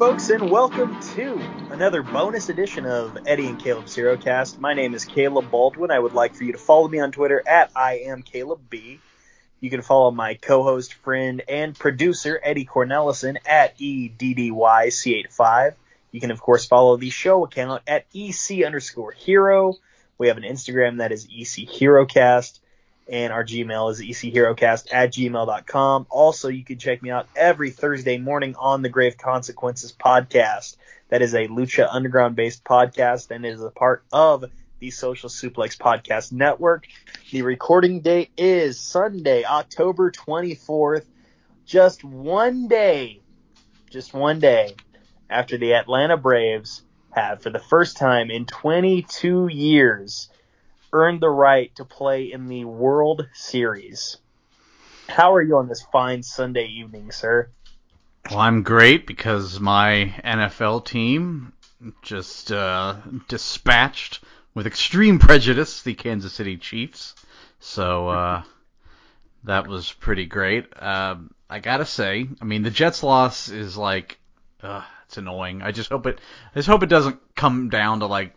folks, and welcome to another bonus edition of Eddie and Caleb's HeroCast. My name is Caleb Baldwin. I would like for you to follow me on Twitter at I am Caleb B. You can follow my co-host, friend, and producer Eddie Cornelison at EDDYC85. You can of course follow the show account at EC underscore hero. We have an Instagram that is EC HeroCast and our Gmail is echherocast at gmail.com. Also, you can check me out every Thursday morning on the Grave Consequences podcast. That is a Lucha Underground based podcast and is a part of the Social Suplex Podcast Network. The recording date is Sunday, October 24th, just one day, just one day after the Atlanta Braves have, for the first time in 22 years, earned the right to play in the World Series. How are you on this fine Sunday evening, sir? Well, I'm great because my NFL team just uh, dispatched with extreme prejudice the Kansas City Chiefs. So uh, that was pretty great. Uh, I gotta say, I mean, the Jets loss is like, it's annoying. I just hope it, I just hope it doesn't come down to like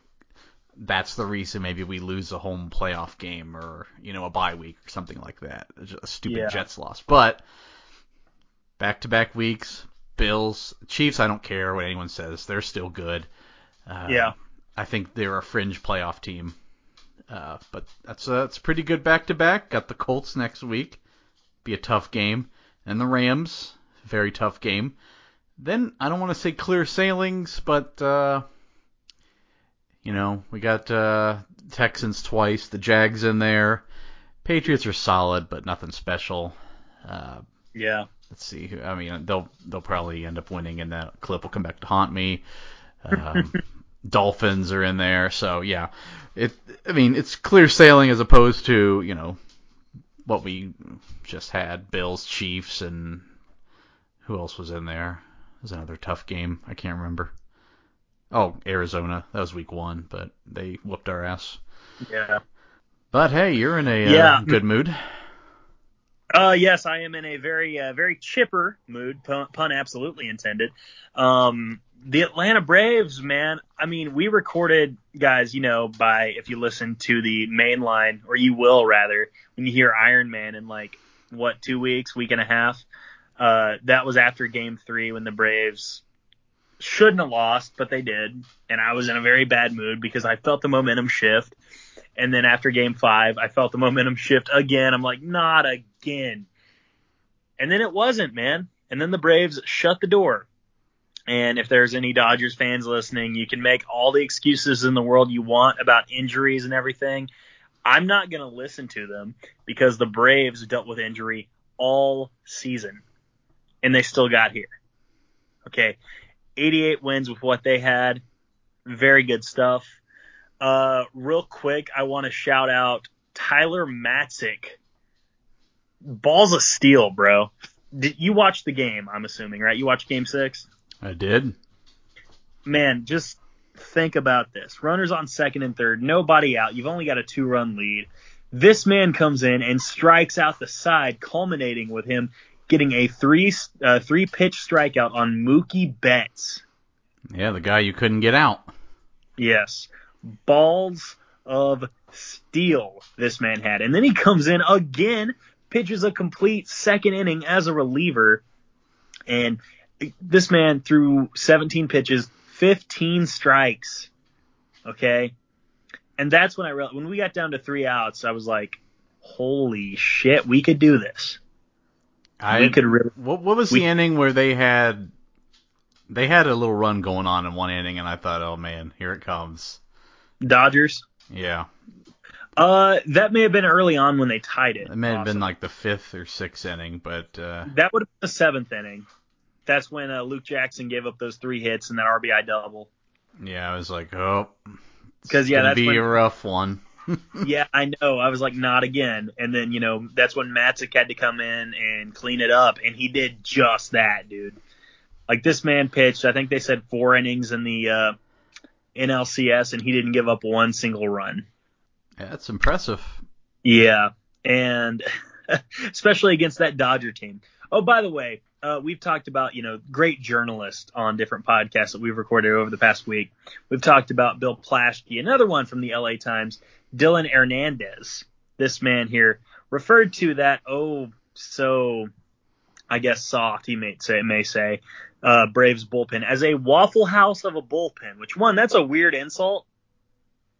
that's the reason maybe we lose a home playoff game or you know a bye week or something like that. A stupid yeah. Jets loss, but back to back weeks, Bills, Chiefs. I don't care what anyone says; they're still good. Uh, yeah, I think they're a fringe playoff team, uh, but that's a, that's pretty good back to back. Got the Colts next week, be a tough game, and the Rams, very tough game. Then I don't want to say clear sailings, but uh, you know, we got uh, Texans twice, the Jags in there. Patriots are solid, but nothing special. Uh, yeah. Let's see. I mean, they'll they'll probably end up winning, and that clip will come back to haunt me. Um, Dolphins are in there, so yeah. It. I mean, it's clear sailing as opposed to you know what we just had: Bills, Chiefs, and who else was in there? It was another tough game. I can't remember. Oh, Arizona. That was week one, but they whooped our ass. Yeah. But hey, you're in a uh, yeah. Uh, good mood. Uh, yes, I am in a very, uh, very chipper mood. Pun, pun absolutely intended. Um, the Atlanta Braves, man. I mean, we recorded, guys. You know, by if you listen to the main line, or you will rather, when you hear Iron Man in like what two weeks, week and a half. Uh, that was after Game Three when the Braves shouldn't have lost, but they did. And I was in a very bad mood because I felt the momentum shift. And then after game five, I felt the momentum shift again. I'm like, not again. And then it wasn't, man. And then the Braves shut the door. And if there's any Dodgers fans listening, you can make all the excuses in the world you want about injuries and everything. I'm not going to listen to them because the Braves dealt with injury all season and they still got here. Okay. 88 wins with what they had. Very good stuff. Uh, real quick, I want to shout out Tyler Matzek. Balls of steel, bro. Did you watch the game? I'm assuming, right? You watched Game Six. I did. Man, just think about this. Runners on second and third, nobody out. You've only got a two-run lead. This man comes in and strikes out the side, culminating with him getting a three uh, three pitch strikeout on Mookie Betts. Yeah, the guy you couldn't get out. Yes, balls of steel this man had, and then he comes in again, pitches a complete second inning as a reliever, and this man threw 17 pitches, 15 strikes. Okay, and that's when I realized when we got down to three outs, I was like, "Holy shit, we could do this." I we could really. What, what was we, the inning where they had they had a little run going on in one inning, and I thought, oh man, here it comes. Dodgers. Yeah. Uh, that may have been early on when they tied it. It may have been like the fifth or sixth inning, but uh, that would have been the seventh inning. That's when uh, Luke Jackson gave up those three hits and that RBI double. Yeah, I was like, oh, because yeah, that's be when, a rough one. Yeah, I know. I was like, not again. And then, you know, that's when Matzek had to come in and clean it up, and he did just that, dude. Like this man pitched, I think they said four innings in the uh, NLCS, and he didn't give up one single run. Yeah, that's impressive. Yeah, and especially against that Dodger team. Oh, by the way, uh, we've talked about, you know, great journalists on different podcasts that we've recorded over the past week. We've talked about Bill Plaschke, another one from the LA Times, Dylan Hernandez. This man here referred to that, oh, so, I guess soft, he may say, may say, uh, Braves bullpen as a Waffle House of a bullpen, which one, that's a weird insult.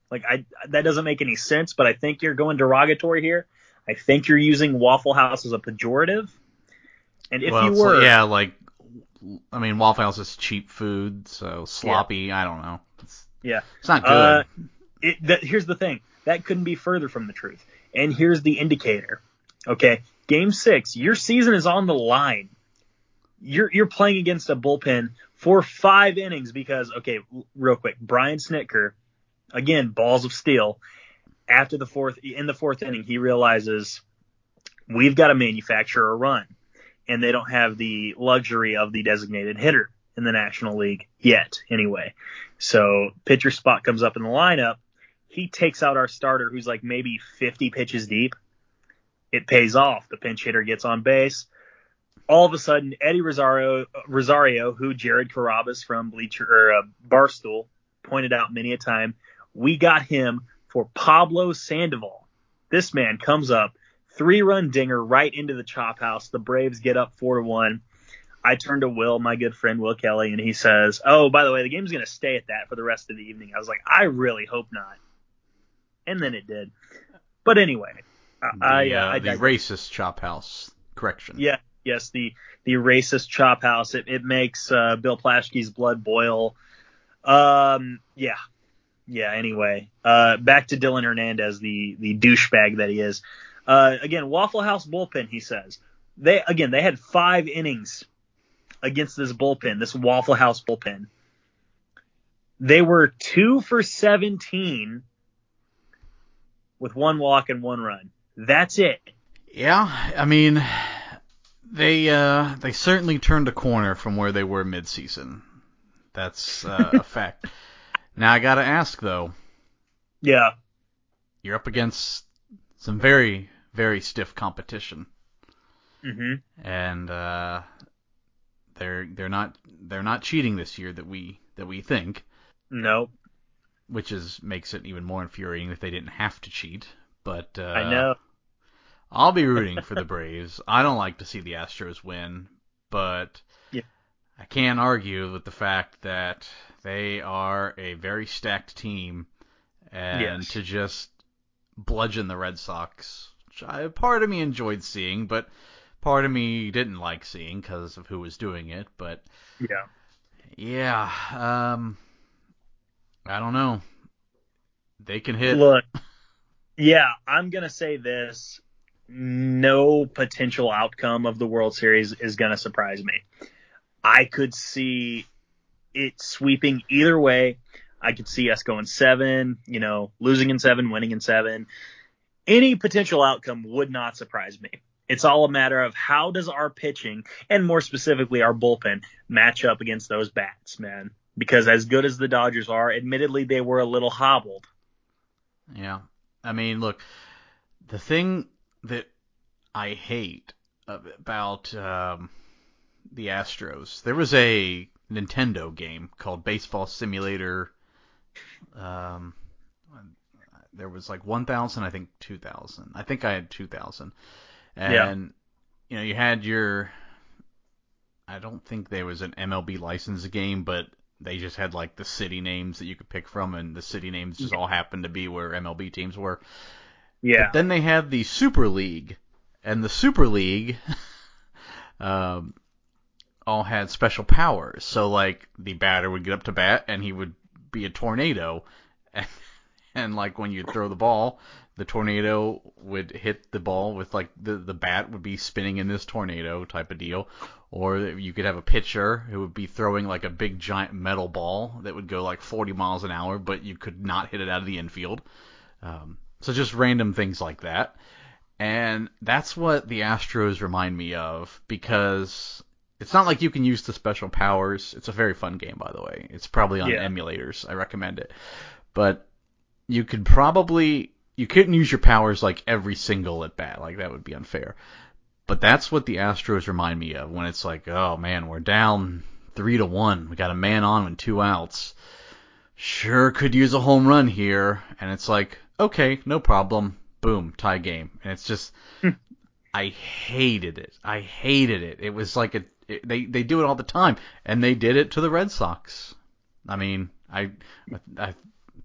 Like, I, that doesn't make any sense, but I think you're going derogatory here. I think you're using Waffle House as a pejorative. And if well, you were, yeah, like I mean, Waffle House is cheap food, so sloppy. I don't know. It's, yeah, it's not good. Uh, it, that, here's the thing. That couldn't be further from the truth. And here's the indicator. Okay, Game Six, your season is on the line. You're you're playing against a bullpen for five innings because okay, real quick, Brian Snitker, again, balls of steel. After the fourth, in the fourth inning, he realizes we've got to manufacture a run, and they don't have the luxury of the designated hitter in the National League yet, anyway. So pitcher spot comes up in the lineup. He takes out our starter, who's like maybe 50 pitches deep. It pays off. The pinch hitter gets on base. All of a sudden, Eddie Rosario, Rosario, who Jared Carrabis from Bleacher or uh, Barstool pointed out many a time, we got him for Pablo Sandoval. This man comes up, three run dinger right into the chop house. The Braves get up four to one. I turn to Will, my good friend Will Kelly, and he says, "Oh, by the way, the game's going to stay at that for the rest of the evening." I was like, "I really hope not," and then it did. But anyway, the, I, uh, uh, I the racist chop house. Correction. Yeah, yes, the the racist chop house. It it makes uh, Bill Plaschke's blood boil. Um, yeah, yeah. Anyway, uh, back to Dylan Hernandez, the the douchebag that he is. Uh, again, Waffle House bullpen. He says they again they had five innings against this bullpen, this Waffle House bullpen. They were two for seventeen with one walk and one run. That's it. Yeah, I mean, they uh, they certainly turned a corner from where they were midseason. That's uh, a fact. Now I gotta ask though, Yeah. you're up against some very very stiff competition, Mm-hmm. and uh, they're they're not they're not cheating this year that we that we think, Nope. Which is makes it even more infuriating if they didn't have to cheat. But uh, I know. I'll be rooting for the Braves. I don't like to see the Astros win, but Yeah. I can't argue with the fact that they are a very stacked team, and Yes. to just bludgeon the Red Sox, which I, part of me enjoyed seeing, but part of me didn't like seeing because of who was doing it. But Yeah. yeah, um, I don't know. They can hit. Look, yeah, I'm gonna say this. No potential outcome of the World Series is gonna surprise me. I could see it sweeping either way. I could see us going seven, you know, losing in seven, winning in seven. Any potential outcome would not surprise me. It's all a matter of how does our pitching and more specifically our bullpen match up against those bats, man. Because as good as the Dodgers are, admittedly they were a little hobbled. Yeah. I mean, look, the thing that I hate about um, the Astros, there was a Nintendo game called Baseball Simulator. Um, there was like 1,000, I think 2,000. I think I had 2,000. And, Yeah. you know, you had your. I don't think there was an MLB license game, but they just had like the city names that you could pick from, and the city names just all happened to be where MLB teams were. Yeah. But then they had the Super League, and the Super League um, all had special powers. So like the batter would get up to bat, and he would be a tornado, and, and like when you throw the ball, the tornado would hit the ball with like the the bat would be spinning in this tornado type of deal. Or you could have a pitcher who would be throwing like a big giant metal ball that would go like 40 miles an hour, but you could not hit it out of the infield. Um, so just random things like that. And that's what the Astros remind me of because it's not like you can use the special powers. It's a very fun game, by the way. It's probably on Yeah. emulators. I recommend it. But you could probably you couldn't use your powers like every single at bat. Like that would be unfair. But that's what the Astros remind me of when it's like, oh man, we're down three to one. We got a man on and two outs. Sure could use a home run here. And it's like, okay, no problem. Boom, tie game. And it's just, hmm. I hated it. I hated it. It was like a, it, they, they do it all the time. And they did it to the Red Sox. I mean, I, I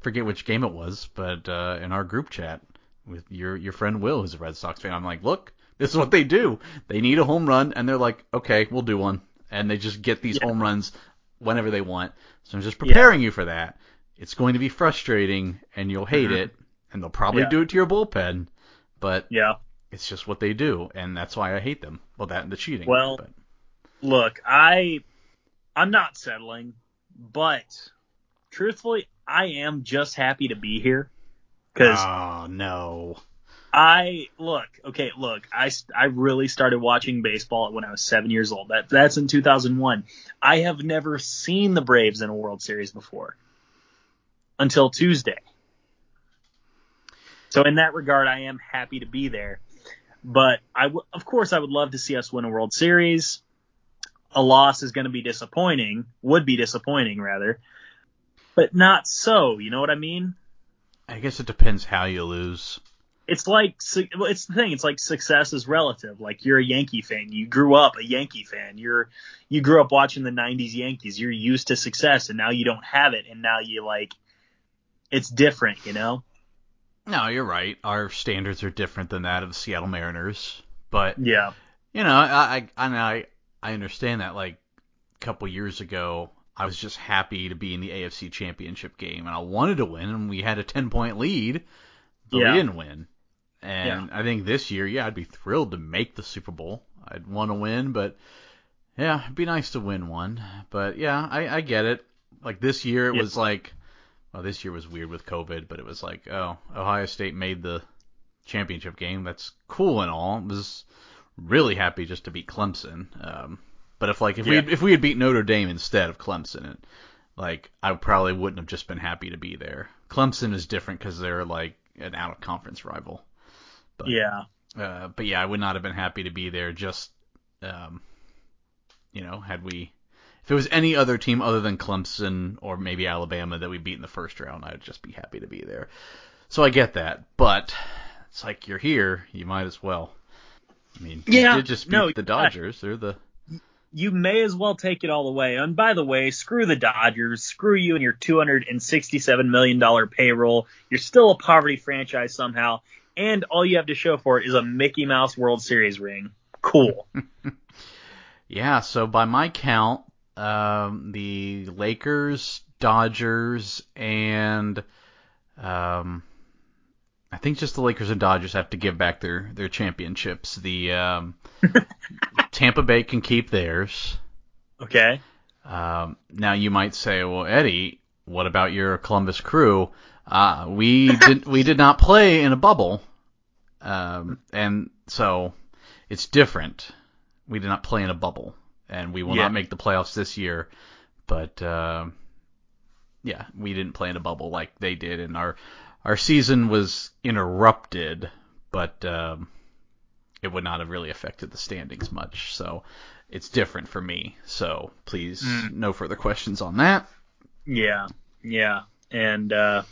forget which game it was, but, uh, in our group chat with your, your friend Will, who's a Red Sox fan, I'm like, look, this is what they do. They need a home run, and they're like, okay, we'll do one, and they just get these Yeah. home runs whenever they want. So I'm just preparing you for that. It's going to be frustrating, and you'll hate Mhm. it, and they'll probably Yeah. do it to your bullpen, but Yeah. it's just what they do, and that's why I hate them. Well, that and the cheating. Well, but, Look, I I'm not settling, but truthfully, I am just happy to be here because oh no. I look okay. Look, I I really started watching baseball when I was seven years old. That that's in 2001. I have never seen the Braves in a World Series before until Tuesday. So in that regard, I am happy to be there. But I w- of course I would love to see us win a World Series. A loss is going to be disappointing. Would be disappointing rather, but not so. You know what I mean? I guess it depends how you lose. it's like well, it's the thing. It's like success is relative. Like you're a Yankee fan. You grew up a Yankee fan. You're you grew up watching the '90s Yankees. You're used to success, and now you don't have it, and now you like it's different. You know? No, you're right. Our standards are different than that of the Seattle Mariners, but Yeah. you know, I I I I understand that. Like a couple years ago, I was just happy to be in the AFC Championship game, and I wanted to win, and we had a ten point lead, but Yeah. we didn't win. And I think this year, yeah, I'd be thrilled to make the Super Bowl. I'd want to win, but yeah, it'd be nice to win one. But yeah, I I get it. Like this year, it Yeah. was like, well, this year was weird with COVID, but it was like, oh, Ohio State made the championship game. That's cool and all. I was really happy just to beat Clemson. Um, but if like if Yeah. we if we had beat Notre Dame instead of Clemson, like I probably wouldn't have just been happy to be there. Clemson is different because they're like an out of conference rival. But, Yeah. Uh, but yeah, I would not have been happy to be there. Just um, you know, had we if it was any other team other than Clemson or maybe Alabama that we beat in the first round, I'd just be happy to be there. So I get that, but it's like you're here, you might as well. I mean, Yeah, you did just beat no, the. Dodgers. They're the You may as well take it all the way. And by the way, screw the Dodgers. Screw you and your $267 million payroll. You're still a poverty franchise somehow. And all you have to show for it is a Mickey Mouse World Series ring. Cool. yeah. So by my count, um, the Lakers, Dodgers, and um, I think just the Lakers and Dodgers have to give back their their championships. The um, Tampa Bay can keep theirs. Okay. Um, now you might say, well, Eddie, what about your Columbus Crew? Uh, we did we did not play in a bubble, um, and so it's different. We did not play in a bubble, and we will Yeah. not make the playoffs this year. But um yeah, we didn't play in a bubble like they did, and our our season was interrupted, but um, it would not have really affected the standings much. So it's different for me. So please, Mm. no further questions on that. Yeah. Yeah. And uh,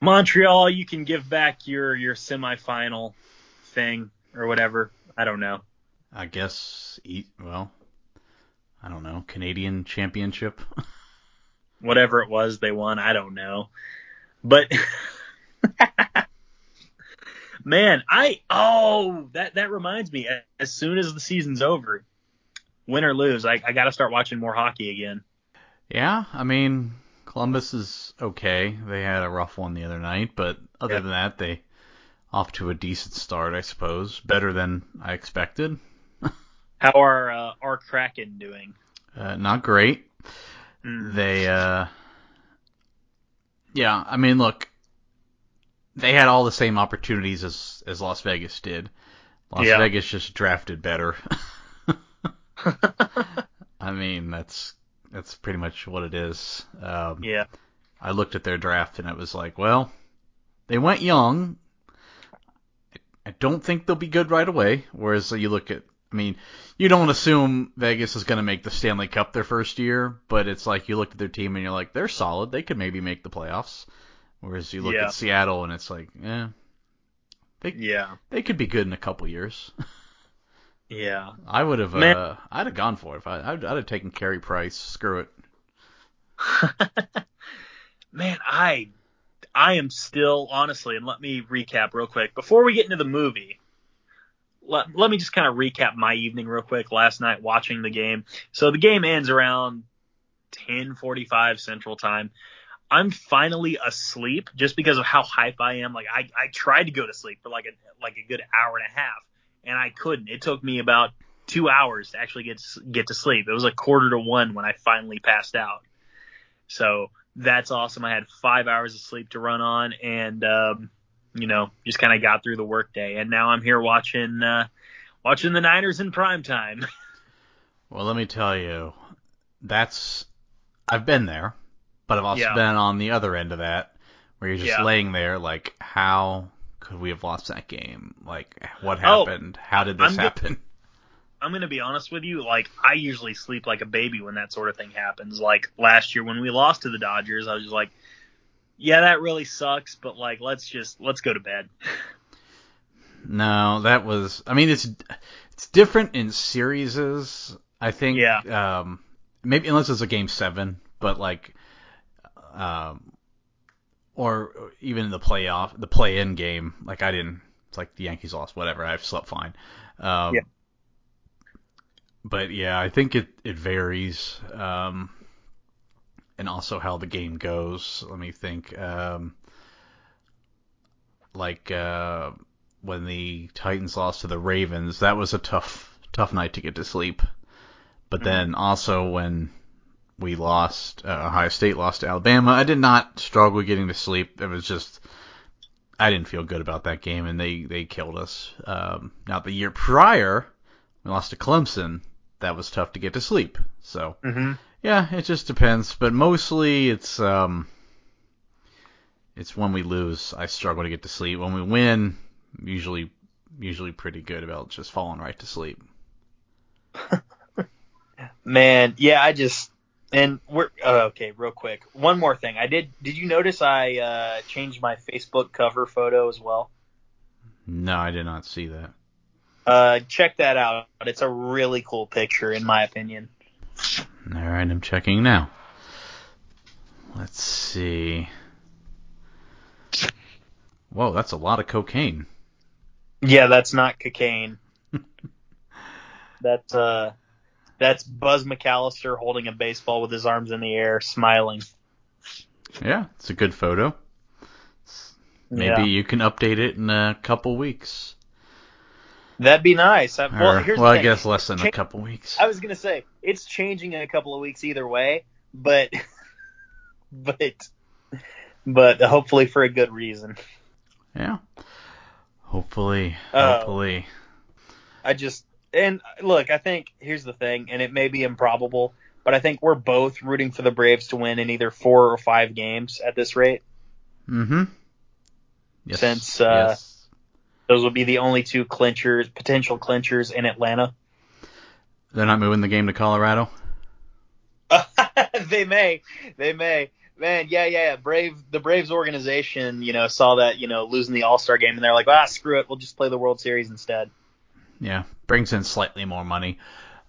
Montreal, you can give back your your semifinal thing or whatever. I don't know. I guess, e- well, I don't know, Canadian Championship. Whatever it was they won, I don't know. But man, I oh that that reminds me. As soon as the season's over, win or lose, I I got to start watching more hockey again. yeah, I mean, Columbus is okay. They had a rough one the other night, but other Yeah. than that, they off to a decent start, I suppose. Better than I expected. How are uh, our Kraken doing? Uh, not great. Mm. They, uh, yeah, I mean, look, they had all the same opportunities as as Las Vegas did. Las Yeah. Vegas just drafted better. I mean, that's that's pretty much what it is. Um, yeah. I looked at their draft and it was like, well, they went young. I don't think they'll be good right away. Whereas you look at, I mean, you don't assume Vegas is going to make the Stanley Cup their first year, but it's like you look at their team and you're like, they're solid. They could maybe make the playoffs. Whereas you look Yeah. at Seattle and it's like, eh, they Yeah. they could be good in a couple years. Yeah. I would have, uh, I'd have gone for it. If I, I'd, I'd have taken Carey Price. Screw it. Man, I I am still honestly, and let me recap real quick before we get into the movie. Let, let me just kind of recap my evening real quick last night watching the game. So the game ends around 10:45 Central Time. I'm finally asleep just because of how hype I am. Like I, I tried to go to sleep for like a like a good hour and a half, and I couldn't. It took me about two hours to actually get get to sleep. It was like quarter to one when I finally passed out. So that's awesome. I had five hours of sleep to run on, and um, you know, just kind of got through the workday. And now I'm here watching uh, watching the Niners in prime time. Well, let me tell you, that's I've been there, but I've also Yeah. been on the other end of that, where you're just Yeah. laying there, like, how could we have lost that game? Like, what Oh, happened? how did this I'm go- happen? I'm gonna be honest with you. Like I usually sleep like a baby when that sort of thing happens. Like last year when we lost to the Dodgers, I was just like, yeah, that really sucks, but like let's just let's go to bed. No, that was. I mean, it's it's different in series. I think. Yeah. Um, maybe unless it's a game seven, but like, um, or even the playoff, the play-in game. Like I didn't. It's like the Yankees lost. Whatever. I've slept fine. Um, Yeah. But yeah, I think it it varies. Um, and also how the game goes. Let me think. Um, like uh, when the Titans lost to the Ravens, that was a tough tough night to get to sleep. But Mhm. then also when we lost, uh, Ohio State lost to Alabama, I did not struggle getting to sleep. It was just I didn't feel good about that game, and they they killed us. Um, now the year prior, we lost to Clemson. That was tough to get to sleep. So Mm-hmm. yeah, it just depends, but mostly it's um it's when we lose I struggle to get to sleep. When we win, usually usually pretty good about just falling right to sleep. Man, yeah, I just and we're oh, okay. Real quick, one more thing. I did. Did you notice I uh, changed my Facebook cover photo as well? No, I did not see that. Uh, check that out. It's a really cool picture, in my opinion. All right, I'm checking now. Let's see. Whoa, that's a lot of cocaine. Yeah, that's not cocaine. that's uh, that's Buzz McAllister holding a baseball with his arms in the air, smiling. Yeah, it's a good photo. Maybe Yeah. you can update it in a couple weeks. That'd be nice. I, well, Or, well, I guess less than a couple weeks. I was gonna say it's changing in a couple of weeks either way, but but but hopefully for a good reason. Yeah. Hopefully, Oh. hopefully. I just and look, I think here's the thing, and it may be improbable, but I think we're both rooting for the Braves to win in either four or five games at this rate. Mm-hmm. Yes. Since, uh, yes. Those will be the only two clinchers, potential clinchers in Atlanta. They're not moving the game to Colorado. they may, they may. Man, yeah, yeah, yeah. Brave, the Braves organization, you know, saw that, you know, losing the All Star game, and they're like, ah, screw it, we'll just play the World Series instead. Yeah, brings in slightly more money.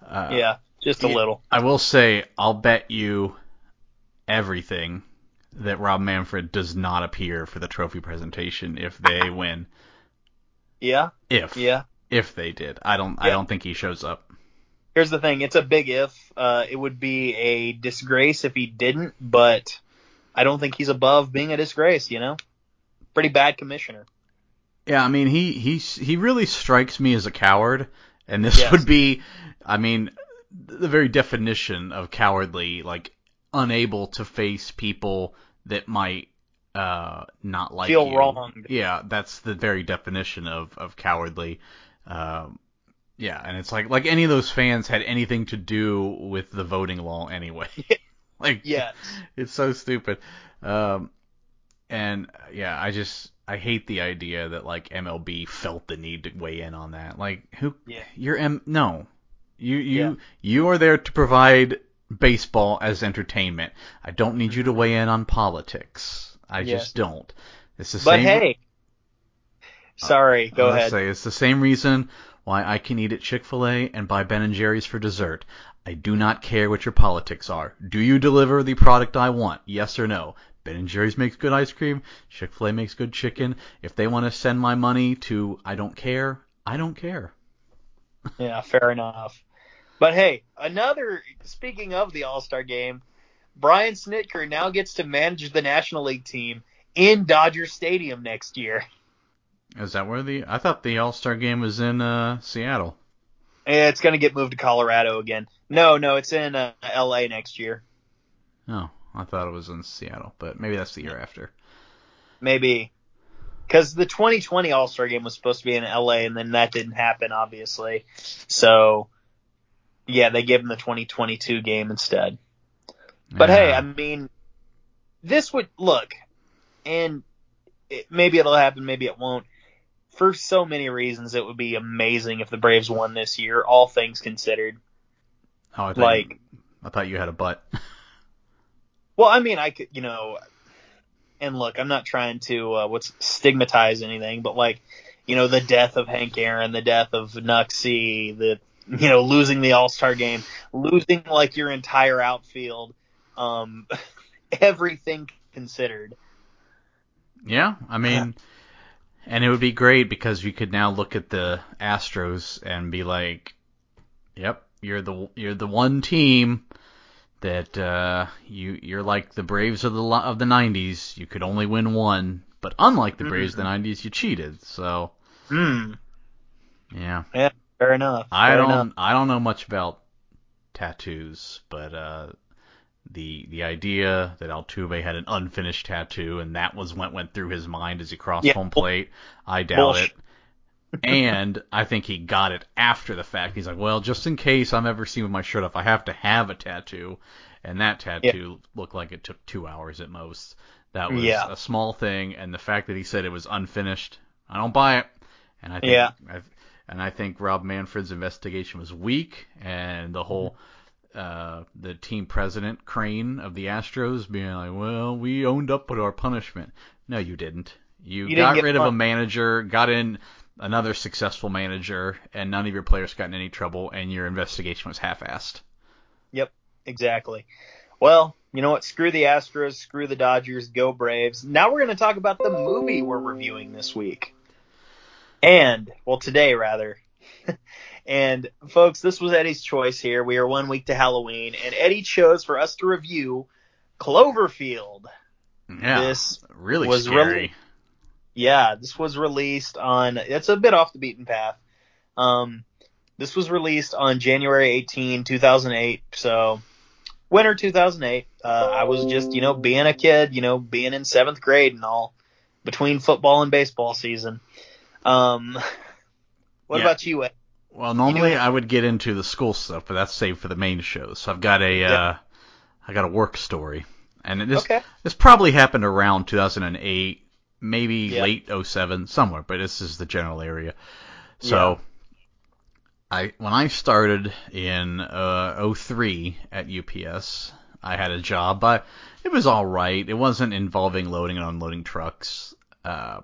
Uh, yeah, just a yeah. little. I will say, I'll bet you everything that Rob Manfred does not appear for the trophy presentation if they win. Yeah, If yeah. if they did, I don't. I don't think he shows up. Here's the thing, it's a big if. Uh, it would be a disgrace if he didn't, but I don't think he's above being a disgrace. You know, pretty bad commissioner. Yeah, I mean, he he he really strikes me as a coward, and this Yes. would be, I mean, the very definition of cowardly, like unable to face people that might uh not like Feel you. wronged. Yeah, that's the very definition of of cowardly. Um, yeah, and it's like like any of those fans had anything to do with the voting law anyway. like Yes. it's so stupid. Um, and yeah, I just I hate the idea that like MLB felt the need to weigh in on that. Like who? Yeah. You're M. No, you you Yeah. you are there to provide baseball as entertainment. I don't need you to mm-hmm. weigh in on politics. I Yes. just don't. It's the But same. hey, uh, sorry, go I was ahead. Say it's the same reason why I can eat at Chick-fil-A and buy Ben and Jerry's for dessert. I do not care what your politics are. Do you deliver the product I want? Yes or no? Ben and Jerry's makes good ice cream. Chick-fil-A makes good chicken. If they want to send my money to I don't care, I don't care. Yeah, fair enough. But hey, another speaking of the All Star game, Brian Snitker now gets to manage the National League team in Dodger Stadium next year. Is that where the? I thought the All-Star game was in uh, Seattle. It's going to get moved to Colorado again. No, no, it's in uh, L.A. next year. Oh, I thought it was in Seattle, but maybe that's the year after. Maybe. Because the 2020 All Star game was supposed to be in LA, and then that didn't happen, obviously. So, yeah, they gave him the 2022 game instead. But hey, I mean, this would look, and it, maybe it'll happen, maybe it won't. For so many reasons, it would be amazing if the Braves won this year, all things considered. oh, I thought like- you, I thought you had a butt. Well, I mean, I could, you know, and look, I'm not trying to uh, what's stigmatize anything, but like, you know, the death of Hank Aaron, the death of Knucksie, the you know, losing the All Star game, losing like your entire outfield, um, everything considered. Yeah, I mean, and it would be great because you could now look at the Astros and be like, "Yep, you're the you're the one team that uh, you you're like the Braves of the of the '90s. You could only win one, but unlike the Braves of the '90s, you cheated. So Hmm. yeah, Fair enough. I don't enough. I don't know much about tattoos, but uh, the the idea that Altuve had an unfinished tattoo and that was what went through his mind as he crossed Yeah. home plate, I doubt Bullshit. it. And I think he got it after the fact. He's like, well, just in case I'm ever seen with my shirt off, I have to have a tattoo, and that tattoo looked like it took two hours at most. That was Yeah. a small thing, and the fact that he said it was unfinished, I don't buy it. And I think Yeah. I, and I think Rob Manfred's investigation was weak, and the whole uh, the team president Crane of the Astros being like, "Well, we owned up to our punishment." No, you didn't. You, You didn't got get rid of a manager, got in another successful manager, and none of your players got in any trouble, and your investigation was half-assed. Yep, exactly. Well, you know what? Screw the Astros, screw the Dodgers, go Braves. Now we're going to talk about the movie we're reviewing this week. And, well, today rather. and folks, this was Eddie's choice here. We are one week to Halloween, and Eddie chose for us to review Cloverfield. Yeah, This really was scary. really- Yeah, this was released on. It's a bit off the beaten path. Um, this was released on January 18, 2008. So, winter 2008. Uh, I was just, you know, being a kid, you know, being in seventh grade and all, between football and baseball season. Um, what Yeah. about you? Ed? Well, normally doing- I would get into the school stuff, but that's saved for the main show. So I've got a Yeah. uh, I got a work story, and this Okay. this probably happened around 2008, maybe Yeah. late 07, somewhere. But this is the general area. So I when I started in uh, 03 at UPS, I had a job, but it was all right. It wasn't involving loading and unloading trucks. Uh,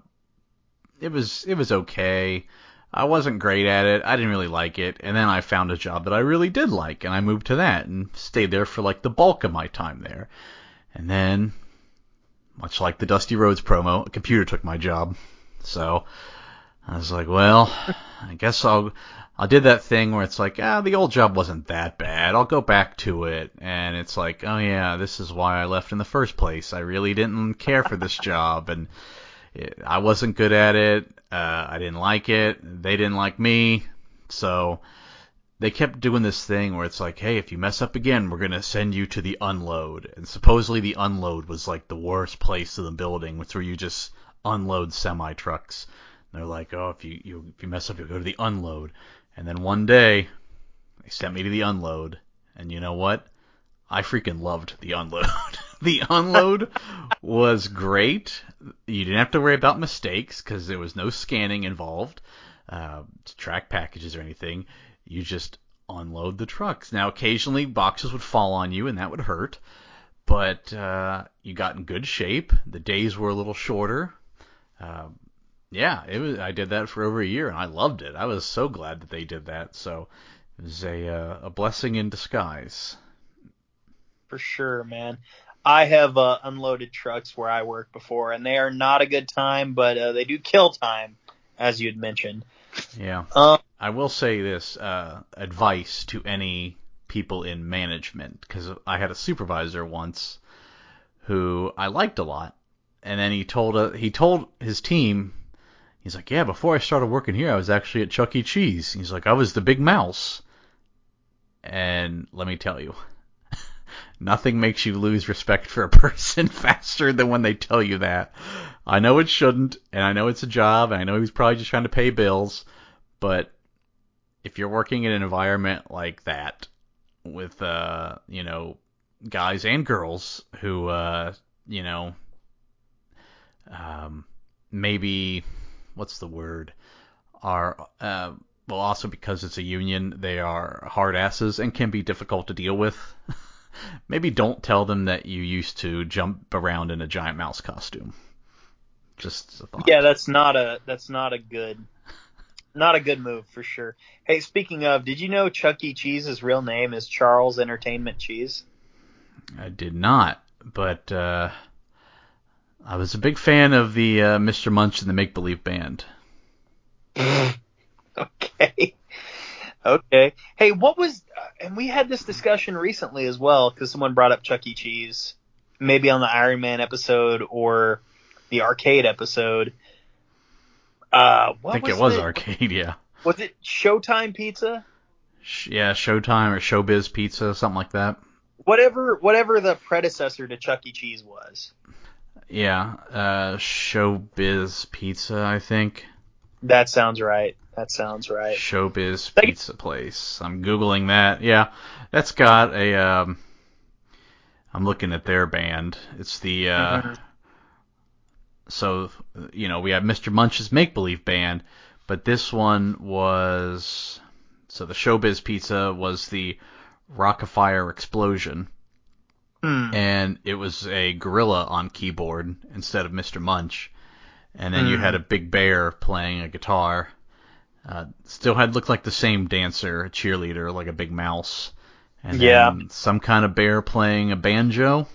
it was it was okay. I wasn't great at it. I didn't really like it. And then I found a job that I really did like, and I moved to that and stayed there for like the bulk of my time there. And then, much like the Dusty Roads promo, a computer took my job. So I was like, well, I guess I'll. I did that thing where it's like, ah, the old job wasn't that bad. I'll go back to it. And it's like, oh yeah, this is why I left in the first place. I really didn't care for this job, and it, I wasn't good at it. Uh, I didn't like it. They didn't like me. So they kept doing this thing where it's like, hey, if you mess up again, we're gonna send you to the unload. And supposedly the unload was like the worst place in the building, which where you just unload semi trucks. They're like, oh, if you, you if you mess up, you'll go to the unload. And then one day, they sent me to the unload, and you know what? I freaking loved the unload the unload was great. You didn't have to worry about mistakes because there was no scanning involved uh, to track packages or anything. You just unload the trucks. Now, occasionally boxes would fall on you and that would hurt, but uh, you got in good shape. The days were a little shorter. Uh, yeah, it was. I did that for over a year and I loved it. I was so glad that they did that. So it was a uh, a blessing in disguise. For sure, man. I have uh, unloaded trucks where I work before, and they are not a good time, but uh, they do kill time, as you had mentioned. Yeah. Um, I will say this uh, advice to any people in management because I had a supervisor once who I liked a lot, and then he told uh, he told his team, he's like, yeah, before I started working here, I was actually at Chuck E. Cheese. He's like, I was the big mouse, and let me tell you. Nothing makes you lose respect for a person faster than when they tell you that. I know it shouldn't, and I know it's a job, and I know he's probably just trying to pay bills, but if you're working in an environment like that with uh, you know, guys and girls who uh, you know, um, maybe what's the word are uh, well also because it's a union they are hard asses and can be difficult to deal with. maybe don't tell them that you used to jump around in a giant mouse costume. Just a thought. Yeah, that's not a that's not a good not a good move for sure. Hey, speaking of, did you know Chuck E. Cheese's real name is Charles Entertainment Cheese? I did not, but uh, I was a big fan of the uh, Mr. Munch and the Make Believe Band. okay. Okay. Hey, what was, uh, and we had this discussion recently as well, because someone brought up Chuck E. Cheese, maybe on the Iron Man episode or the arcade episode. Uh, I think it was arcade, yeah. Was it Showtime Pizza? Sh- Yeah, Showtime or Showbiz Pizza, something like that. Whatever, whatever the predecessor to Chuck E. Cheese was. Yeah, uh, Showbiz Pizza, I think. That sounds right. That sounds right. Showbiz Thank- Pizza Place. I'm googling that. Yeah, that's got a. Um, I'm looking at their band. It's the. Uh, Mhm. So you know we have Mr. Munch's Make Believe Band, but this one was. So the Showbiz Pizza was the Rockafire Explosion, Hmm. and it was a gorilla on keyboard instead of Mr. Munch. And then you Hmm. had a big bear playing a guitar. Uh, still had looked like the same dancer, a cheerleader, like a big mouse. And then Yeah. some kind of bear playing a banjo,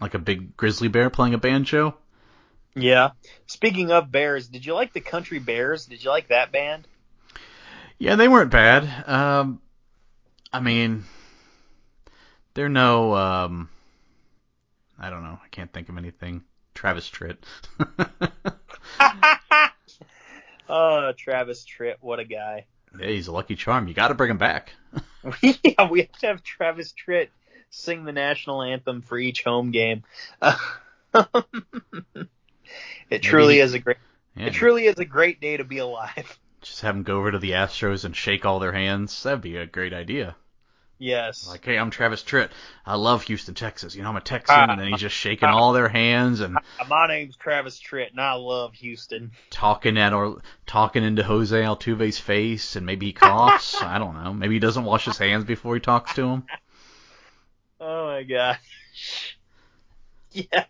like a big grizzly bear playing a banjo. Yeah. Speaking of bears, did you like the Country Bears? Did you like that band? Yeah, they weren't bad. Um, I mean, they're no. Um, I don't know. I can't think of anything. Travis Tritt. oh, Travis Tritt, what a guy. yeah, he's a lucky charm. You got to bring him back. yeah, we have to have Travis Tritt sing the national anthem for each home game. it truly he- is a great. Yeah, It truly is a great day to be alive. just have him go over to the Astros and shake all their hands. That'd be a great idea. Yes. Like, hey, I'm Travis Tritt. I love Houston, Texas. You know, I'm a Texan, ah, and then he's ah, just shaking ah. all their hands and Uh, My name's Travis Tritt, and I love Houston. talking at or talking into Jose Altuve's face, and maybe he coughs. I don't know. Maybe he doesn't wash his hands before he talks to him. Oh my gosh. Yeah.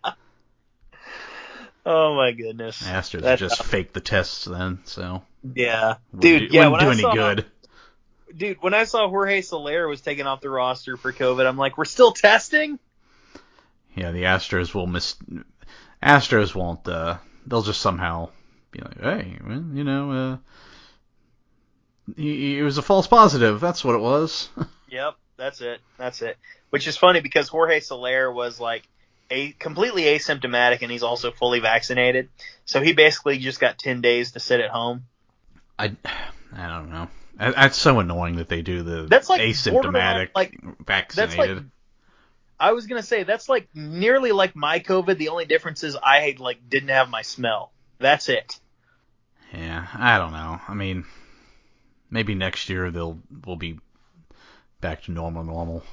Oh my goodness. Astros That's- just fake the tests then, so Yeah. wouldn't Dude, do, yeah, wouldn't when do I any good. Dude, when I saw Jorge Soler was taken off the roster for COVID, I'm like, we're still testing? Yeah, the Astros will miss. Astros won't. Uh, they'll just somehow be like, hey, well, you know, uh, he, he was a false positive. That's what it was. Yep, that's it. That's it. Which is funny because Jorge Soler was like a completely asymptomatic and he's also fully vaccinated. So he basically just got 10 days to sit at home. I, I don't know. That- That's so annoying that they do the That's like asymptomatic like- vaccinated. That's like I was going to say that's like nearly like my COVID. The only difference is I like didn't have my smell. That's it. yeah, I don't know. I mean, maybe next year they'll we'll be back to normal, normal,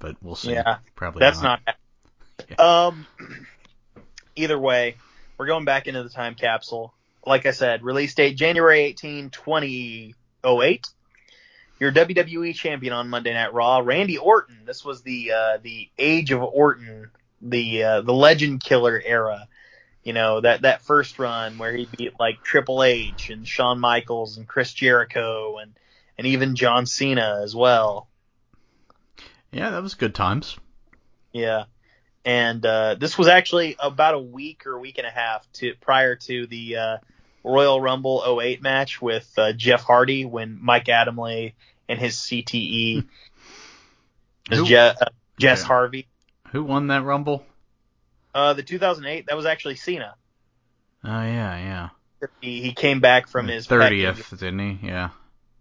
but we'll see. Yeah, probably That's not Um, either way, we're going back into the time capsule. Like I said, release date January 18, 2008. Your WWE champion on Monday Night Raw, Randy Orton. This was the uh, the age of Orton, the uh, the Legend Killer era. You know that that first run where he beat like Triple H and Shawn Michaels and Chris Jericho and and even John Cena as well. Yeah, that was good times. Yeah. And uh, this was actually about a week or a week and a half to prior to the uh, Royal Rumble 08 match with uh, Jeff Hardy when Mike Adamle and his CTE is Je- uh, Jess Yeah. Harvey. Who won that Rumble? Uh, the 2008 that was actually Cena. Oh yeah, yeah. He, he came back from his pec injury. thirtieth, didn't he? Yeah.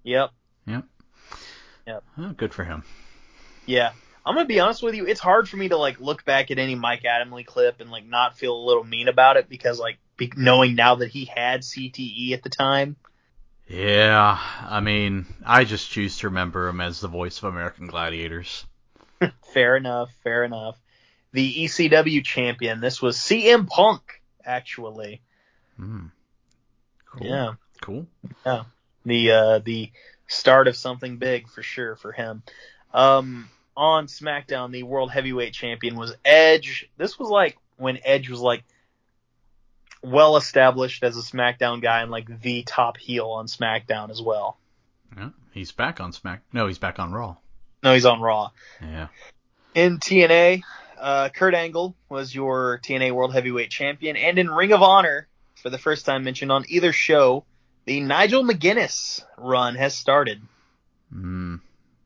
Yep. Yep. Oh, good for him. Yeah. I'm gonna be honest with you. It's hard for me to like look back at any Mike Adamle clip and like not feel a little mean about it because like be- knowing now that he had CTE at the time. Yeah, I mean, I just choose to remember him as the voice of American Gladiators. Fair enough. Fair enough. The ECW champion. This was CM Punk, actually. Hmm. Cool. Yeah. Cool. Yeah. The uh, the start of something big for sure for him. Um, on SmackDown, the World Heavyweight Champion was Edge. This was like when Edge was like well established as a SmackDown guy and like the top heel on SmackDown as well. Yeah, he's back on Smack. No, he's back on Raw. No, he's on Raw. Yeah. In TNA, uh, Kurt Angle was your TNA World Heavyweight Champion, and in Ring of Honor, for the first time mentioned on either show, the Nigel McGuinness run has started. Hmm.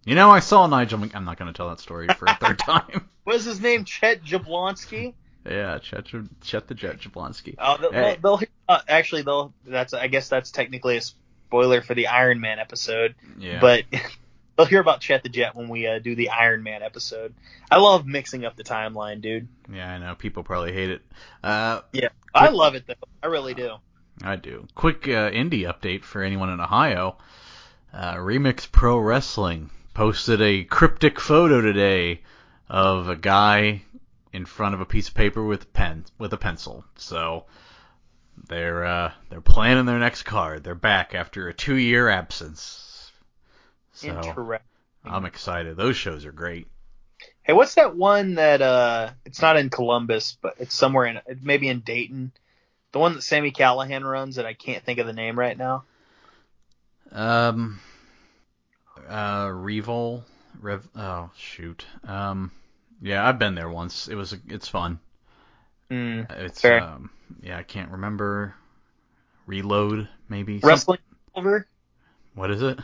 You know, I saw Nigel. Mc- I'm not going to tell that story for a third time. What is his name? Chet Jablonski. Yeah, Chet, Chet the Jet Jablonski. Oh, they'll, Hey. they'll, they'll uh, actually they'll. That's I guess that's technically a spoiler for the Iron Man episode, Yeah. but they'll hear about Chet the Jet when we uh, do the Iron Man episode. I love mixing up the timeline, dude. yeah, I know people probably hate it. Uh, I love it though. I really do. I do. Quick uh, indie update for anyone in Ohio. Uh, Remix Pro Wrestling posted a cryptic photo today of a guy in front of a piece of paper with a pen with a pencil. So they're uh, they're planning their next card. They're back after a two year absence. So Interesting. I'm excited. Those shows are great. Hey, what's that one that uh it's not in Columbus, but it's somewhere in maybe in Dayton. The one that Sami Callihan runs that I can't think of the name right now. Um, uh, Revol, Rev. Oh shoot. Um, yeah, I've been there once. It was it's fun. Mm. It's Fair. um, yeah, I can't remember. Reload maybe. Some- Wrestling Revolver? what is it?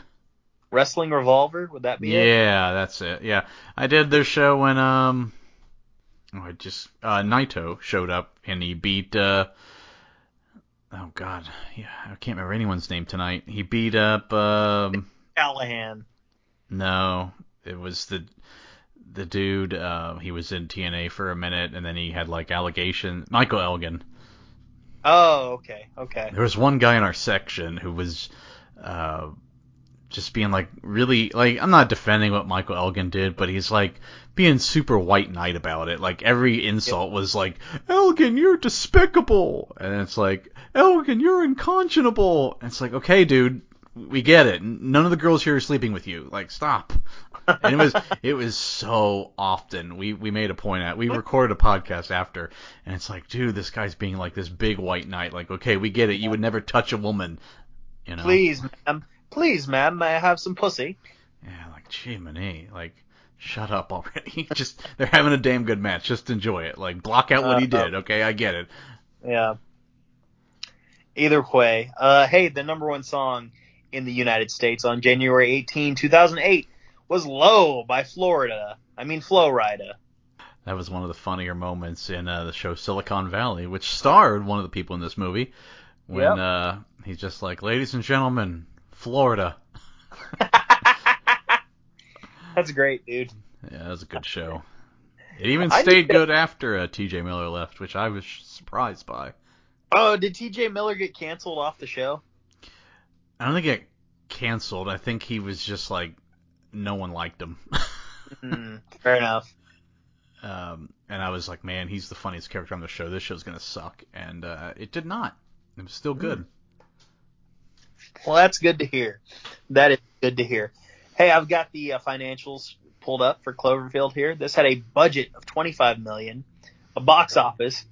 Wrestling Revolver? Would that be it? Yeah, that's it. Yeah, I did their show when um, oh, I just uh, Naito showed up and he beat uh. Oh God, yeah, I can't remember anyone's name tonight. He beat up um, Callihan. No, it was the the dude. Uh, he was in TNA for a minute, and then he had like allegation. Michael Elgin. Oh, okay, okay. There was one guy in our section who was uh, just being like really like I'm not defending what Michael Elgin did, but he's like being super white knight about it. Like every insult was like Elgin, you're despicable, and it's like Elgin, you're unconscionable. And it's like okay, dude. We get it. None of the girls here are sleeping with you. Like, stop. And it was it was so often. We we made a point at we recorded a podcast after and it's like dude this guy's being like this big white knight. Like okay we get it. You would never touch a woman you know? Please, ma'am. Please, ma'am, may I have some pussy? yeah like gee man like shut up already. Just they're having a damn good match. Just enjoy it. Like block out what he Uh, did okay? I get it. Yeah. Either way, uh, hey, the number one song in the United States on January 18, 2008 was Low by Florida. I mean, Flo Rida. that was one of the funnier moments in uh, the show Silicon Valley which starred one of the people in this movie when Yep. uh he's just like ladies and gentlemen Florida That's great, dude. Yeah, that was a good show. It even stayed good after uh, T.J. Miller left, which I was surprised by. Oh, did TJ Miller get canceled off the show? I don't think it canceled. I think he was just like no one liked him. Hmm, fair enough. Um, and I was like, man, he's the funniest character on the show. This show's gonna suck, and uh, it did not. It was still good. Well, that's good to hear. That is good to hear. Hey, I've got the uh, financials pulled up for Cloverfield here. This had a budget of 25 million, a box office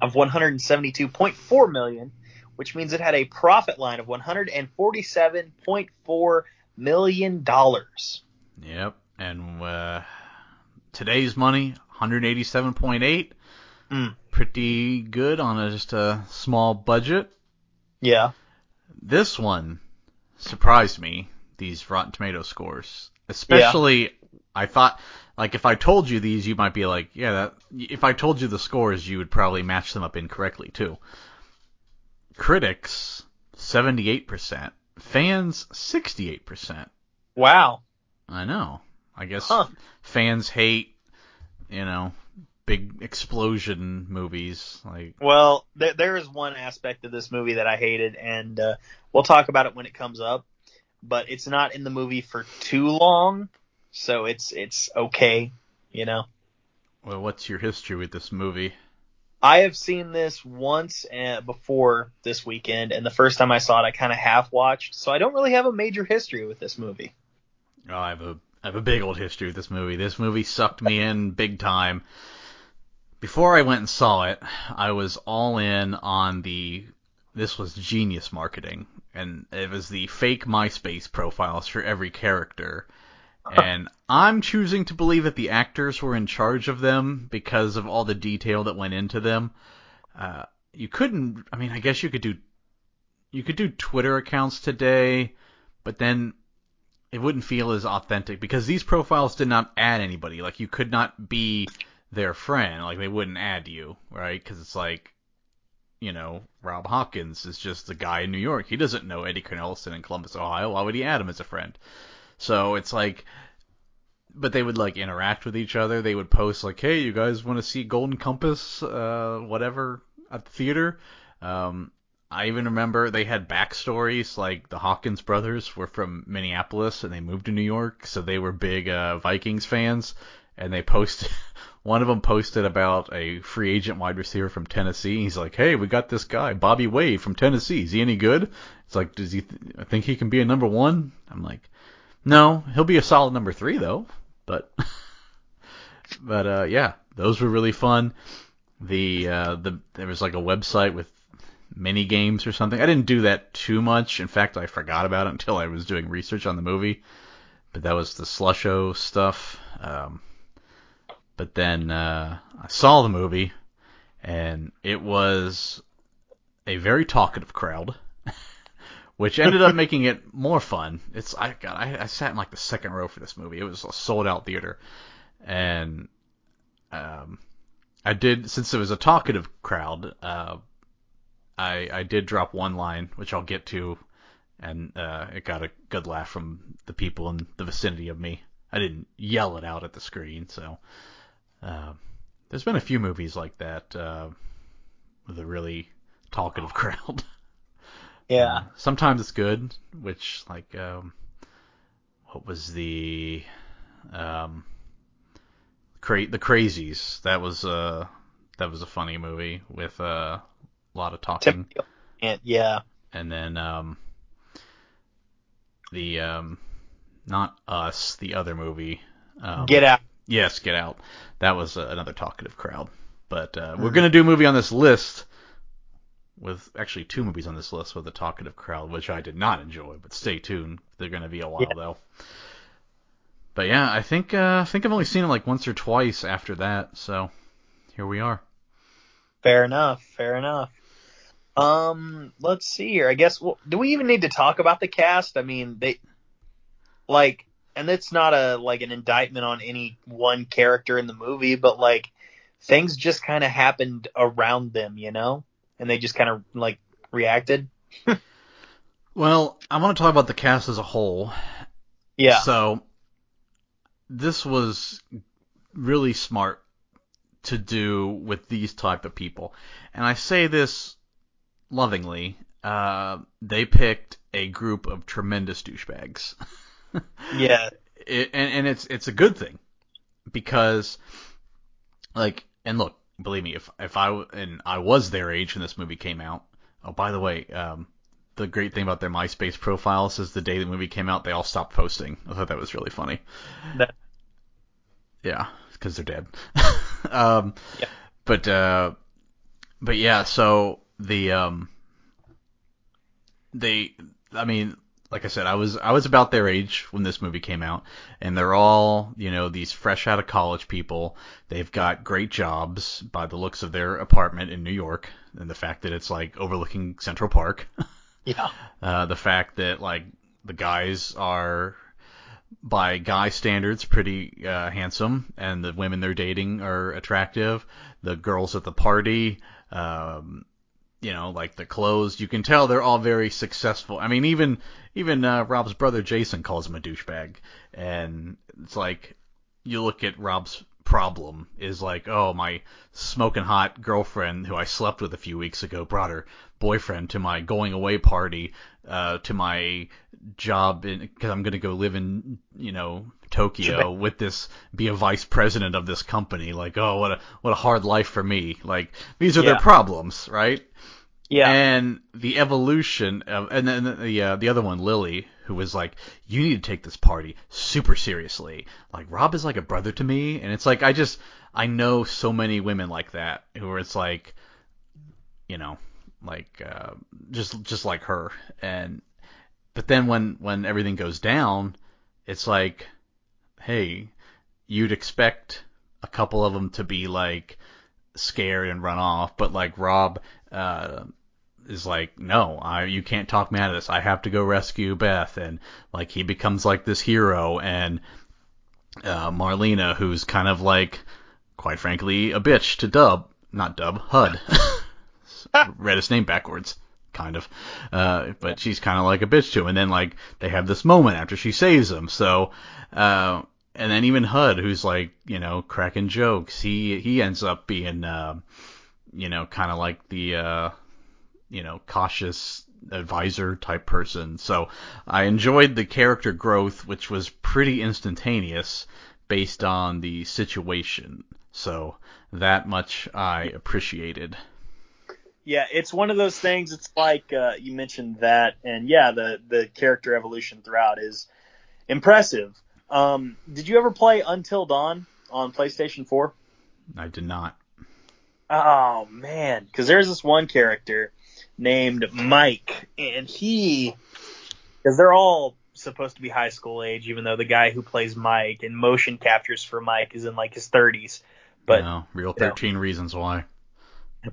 of 172.4 million, which means it had a profit line of 147.4 million dollars. Yep, and uh, today's money, 187.8. Mm. Pretty good on a, just a small budget. Yeah. This one surprised me. These Rotten Tomato scores, especially. I thought, like, if I told you these, you might be like, yeah. That, if I told you the scores, you would probably match them up incorrectly too. Critics, 78%. Fans, 68%. Wow. I know. I guess Huh. fans hate, you know, big explosion movies. Like, Well, there, there is one aspect of this movie that I hated, and uh, we'll talk about it when it comes up. But it's not in the movie for too long, so it's it's okay, you know. well, what's your history with this movie? I have seen this once uh, before this weekend, and the first time I saw it, I kind of half watched, so I don't really have a major history with this movie. Oh, I have a I have a big old history with this movie. This movie sucked me in big time. Before I went and saw it, I was all in on the this was genius marketing and it was the fake MySpace profiles for every character. And I'm choosing to believe that the actors were in charge of them because of all the detail that went into them. Uh, you couldn't. I mean, I guess you could do. You could do Twitter accounts today, but then it wouldn't feel as authentic because these profiles did not add anybody. Like you could not be their friend. Like they wouldn't add you, right? Because it's like, you know, Rob Hawkins is just a guy in New York. He doesn't know Eddie Cornelison in Columbus, Ohio. Why would he add him as a friend? So it's like, but they would like interact with each other. They would post like, "Hey, you guys want to see Golden Compass, uh, whatever, at the theater?" Um, I even remember they had backstories. Like the Hawkins brothers were from Minneapolis and they moved to New York, so they were big uh, Vikings fans. And they posted, one of them posted about a free agent wide receiver from Tennessee. He's like, "Hey, we got this guy, Bobby Wade from Tennessee. Is he any good?" It's like, does he th- think he can be a number one? I'm like, no, he'll be a solid number three though. But, but uh, yeah, those were really fun. The uh, the there was like a website with mini games or something. I didn't do that too much. In fact, I forgot about it until I was doing research on the movie. But that was the slusho stuff. Um, but then uh, I saw the movie, and it was a very talkative crowd, which ended up making it more fun. It's I got I, I sat in like the second row for this movie. It was a sold out theater, and um, I did since it was a talkative crowd. Uh, I I did drop one line, which I'll get to, and uh, it got a good laugh from the people in the vicinity of me. I didn't yell it out at the screen, so uh, there's been a few movies like that uh, with a really talkative crowd. Yeah. Uh, sometimes it's good, which like um, what was the um, cra- the Crazies? That was uh that was a funny movie with uh, a lot of talking. And, yeah. and then um, the um, not us, the other movie. Um, Get out. Yes, Get Out. That was uh, another talkative crowd. But uh, we're Mhm. gonna do a movie on this list with actually two movies on this list with a talkative crowd, which I did not enjoy. But stay tuned; they're gonna be a while Yeah. though. But yeah, I think uh, I think I've only seen it like once or twice after that. So here we are. Fair enough. Fair enough. Um, let's see here. I guess. Well, do we even need to talk about the cast? I mean, they like, and it's not a like an indictment on any one character in the movie, but like things just kind of happened around them, you know, and they just kind of like reacted. Well, I want to talk about the cast as a whole. Yeah. So this was really smart to do with these type of people, and I say this lovingly. Uh, they picked a group of tremendous douchebags. yeah. it, and, and it's it's a good thing because like, and look, believe me, if if I and I was their age when this movie came out. Oh, by the way, um, the great thing about their MySpace profiles is the day the movie came out, they all stopped posting. I thought that was really funny. That- Yeah, because they're dead. um, Yeah. But uh, but yeah, so the um, they, I mean, like I said, I was I was about their age when this movie came out, and they're all you know these fresh out of college people. They've got great jobs by the looks of their apartment in New York, and the fact that it's like overlooking Central Park. Yeah. Uh, the fact that like the guys are by guy standards pretty uh, handsome and the women they're dating are attractive the girls at the party um, you know like the clothes you can tell they're all very successful. I mean even even uh, rob's brother jason calls him a douchebag. And it's like you look at rob's problem is like oh my smoking hot girlfriend who i slept with a few weeks ago brought her boyfriend to my going away party uh, to my job because I'm going to go live in you know Tokyo with this be a vice president of this company. Like oh what a what a hard life for me. Like these are Yeah. their problems right? Yeah. and the evolution of and then the uh, the other one Lily who was like you need to take this party super seriously. Like Rob is like a brother to me. And it's like I just I know so many women like that who are it's like you know like uh, just just like her. And but then when when everything goes down it's like hey you'd expect a couple of them to be like scared and run off but like Rob uh is like no I you can't talk me out of this. I have to go rescue Beth. And like he becomes like this hero. And uh Marlena who's kind of like quite frankly a bitch to Dub not Dub Hud read his name backwards, kind of. Uh, but she's kind of like a bitch to him. And then like they have this moment after she saves him. So, uh, and then even Hud, who's like you know cracking jokes, he he ends up being uh, you know kind of like the uh, you know cautious advisor type person. So I enjoyed the character growth, which was pretty instantaneous based on the situation. So that much I appreciated. Yeah, it's one of those things. It's like uh, you mentioned that, and yeah, the the character evolution throughout is impressive. Um, did you ever play Until Dawn on PlayStation 4? I did not. Oh man, because there's this one character named Mike, and he, because they're all supposed to be high school age, even though the guy who plays Mike and motion captures for Mike is in like his 30s. But know, real you know. 13 reasons why.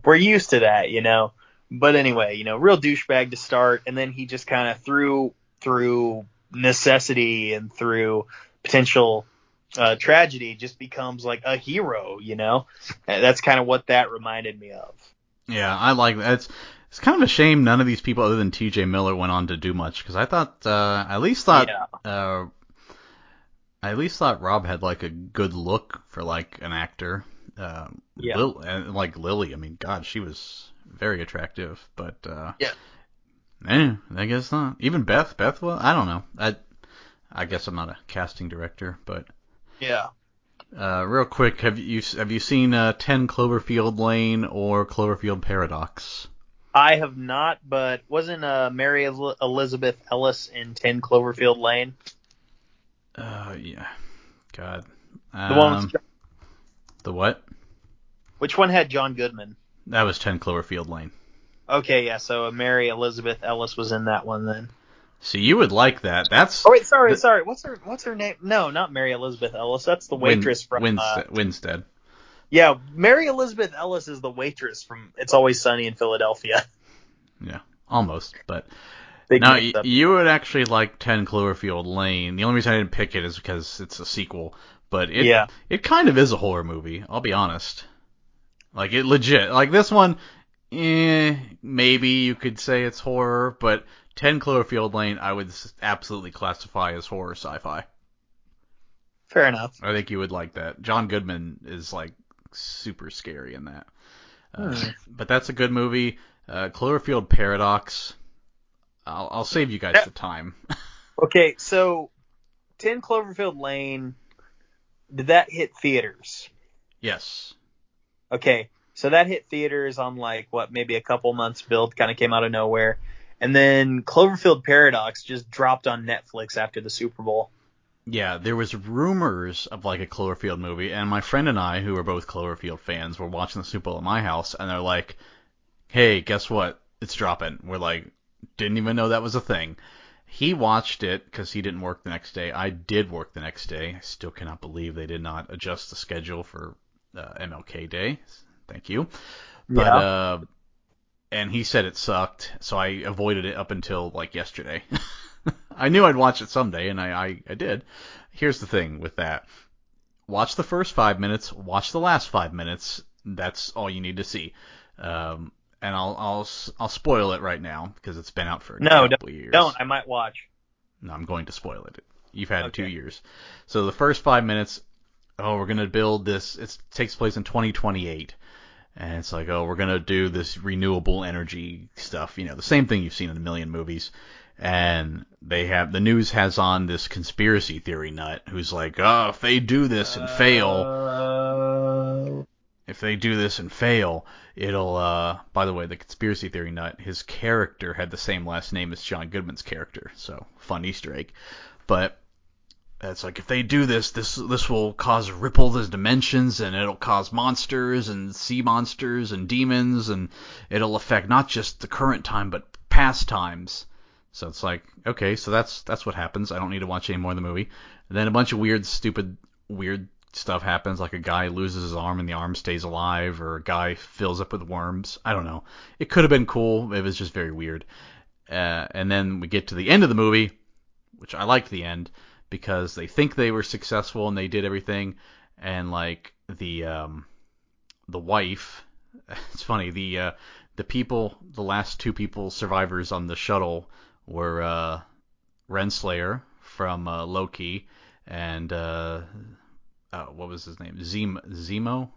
We're used to that, you know. But anyway, you know, real douchebag to start, and then he just kind of through through necessity and through potential uh, tragedy just becomes like a hero, you know. And that's kind of what that reminded me of. Yeah, I like that. It's, it's kind of a shame none of these people other than T.J. Miller went on to do much because I thought uh, I at least thought yeah, uh, I at least thought Rob had like a good look for like an actor. Uh, Yeah. Lil, and like Lily, I mean, God, she was very attractive, but uh, Yeah. Eh, I guess not. Even Beth, Beth, well, I don't know. I, I guess I'm not a casting director, but yeah. uh, real quick, have you have you seen uh, 10 Cloverfield Lane or Cloverfield Paradox? I have not, but wasn't uh, Mary El- Elizabeth Ellis in Ten Cloverfield Lane Uh, yeah. God. the Um, one? With, the what? which one had John Goodman? That was 10 Cloverfield Lane. Okay, yeah. So uh, Mary Elizabeth Ellis was in that one then. See, you would like that. That's Oh wait, sorry, The- sorry. What's her What's her name? No, not Mary Elizabeth Ellis. That's the waitress from. Uh, Winstead. Winstead. yeah, Mary Elizabeth Ellis is the waitress from It's Always Sunny in Philadelphia. Yeah, almost. But Big no, y- you would actually like 10 Cloverfield Lane. The only reason I didn't pick it is because it's a sequel. But it Yeah. it kind of is a horror movie. I'll be honest. Like it legit. Like this one, eh, maybe you could say it's horror, but 10 Cloverfield Lane I would absolutely classify as horror sci-fi. Fair enough. I think you would like that. John Goodman is like super scary in that. Uh, Hmm. But that's a good movie. Uh, Cloverfield Paradox. I'll, I'll save you guys Yeah. the time. Okay, so Ten Cloverfield Lane. Did that hit theaters? yes. Okay, so that hit theaters on like what maybe a couple months build, kind of came out of nowhere, and then Cloverfield Paradox just dropped on Netflix after the Super Bowl. Yeah, there was rumors of like a Cloverfield movie, and my friend and I, who are both Cloverfield fans, were watching the Super Bowl at my house, and they're like, "Hey, guess what? It's dropping." We're like, "Didn't even know that was a thing." He watched it because he didn't work the next day. I did work the next day. I still cannot believe they did not adjust the schedule for uh, MLK Day. Thank you. But Yeah. uh, and he said it sucked, so I avoided it up until like yesterday. I knew I'd watch it someday, and I, I, I did. Here's the thing with that. Watch the first five minutes, watch the last five minutes. That's all you need to see. Um, and I'll, I'll, I'll spoil it right now because it's been out for a No, couple years. Don't. I might watch. No, I'm going to spoil it. You've had two years. So the first five minutes, oh, we're gonna build this. It takes place in 2028, and it's like, oh, we're gonna do this renewable energy stuff. You know, the same thing you've seen in a million movies. And they have the news has on this conspiracy theory nut who's like, oh, if they do this and fail, if they do this and fail, it'll. Uh, by the way, the conspiracy theory nut, his character had the same last name as John Goodman's character, so fun Easter egg. But it's like if they do this, this this will cause a ripple the dimensions, and it'll cause monsters and sea monsters and demons, and it'll affect not just the current time but past times. So it's like, okay, so that's that's what happens. I don't need to watch any more of the movie. And then a bunch of weird, stupid, weird stuff happens, like a guy loses his arm and the arm stays alive, or a guy fills up with worms. I don't know. It could have been cool. It was just very weird. Uh, and then we get to the end of the movie, which I liked the end because they think they were successful and they did everything, and like the um, the wife. It's funny the uh, the people, the last two people survivors on the shuttle were uh, Renslayer from uh, Loki and uh, uh, what was his name? Zem- Zemo?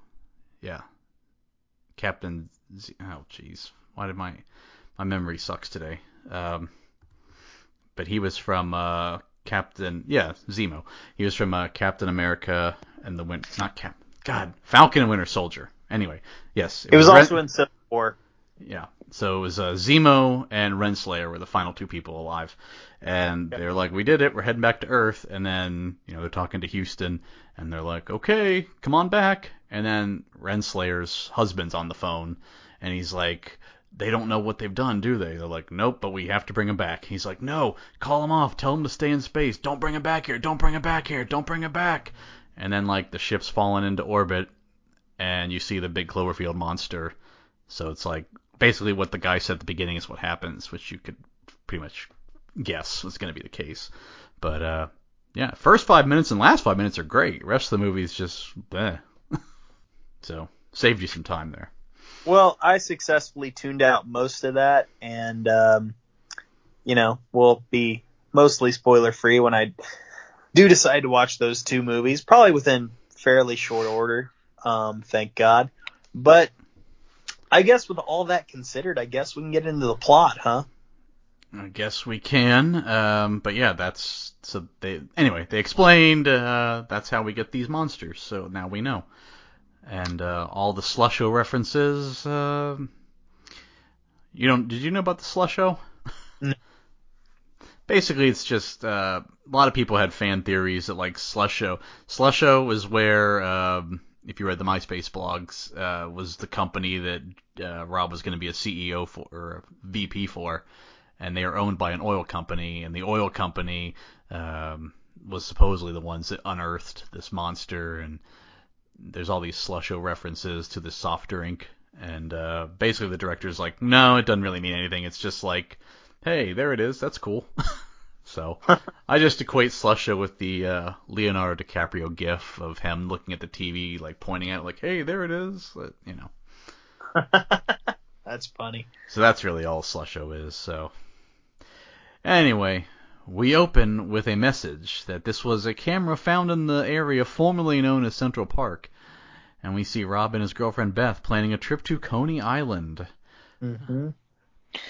Yeah. Captain Z- oh jeez. Why did my my memory sucks today. Um but he was from uh Captain yeah, Zemo. He was from uh, Captain America and the Win not Cap God, Falcon and Winter Soldier. Anyway, yes. it was Ren- also in Civil War. Yeah. So it was uh, Zemo and Renslayer were the final two people alive, and Yep. they're like, "We did it. We're heading back to Earth." And then you know they're talking to Houston, and they're like, "Okay, come on back." And then Renslayer's husband's on the phone, and he's like, "They don't know what they've done, do they?" They're like, "Nope, but we have to bring him back." He's like, "No, call him off. Tell him to stay in space. Don't bring him back here. Don't bring him back here. Don't bring him back." And then like the ship's falling into orbit, and you see the big Cloverfield monster. So it's like basically what the guy said at the beginning is what happens, which you could pretty much guess was going to be the case. But uh, yeah, first five minutes and last five minutes are great. Rest of the movie is just eh. so saved you some time there. Well, I successfully tuned out most of that, and um, you know, we'll be mostly spoiler free when I do decide to watch those two movies, probably within fairly short order. Um, thank God. But I guess with all that considered, I guess we can get into the plot, huh? I guess we can. Um, but yeah, that's so they anyway. They explained uh, that's how we get these monsters. So now we know. And uh, all the slusho references. Uh, you don't? Did you know about the slusho? No. Basically, it's just uh, a lot of people had fan theories that like slusho. Slusho was where, um, if you read the MySpace blogs, uh, was the company that uh, Rob was going to be a CEO for or VP for and they are owned by an oil company, and the oil company um, was supposedly the ones that unearthed this monster, and there's all these slusho references to this soft drink, and uh, basically the director's like, no, it doesn't really mean anything. It's just like, hey, there it is, that's cool. so I just equate slusho with the uh, Leonardo DiCaprio gif of him looking at the TV, like pointing at it, like, hey, there it is, But, you know. That's funny. So that's really all Slusho is. So anyway, we open with a message that this was a camera found in the area formerly known as Central Park, and we see Rob and his girlfriend Beth planning a trip to Coney Island. Mm-hmm.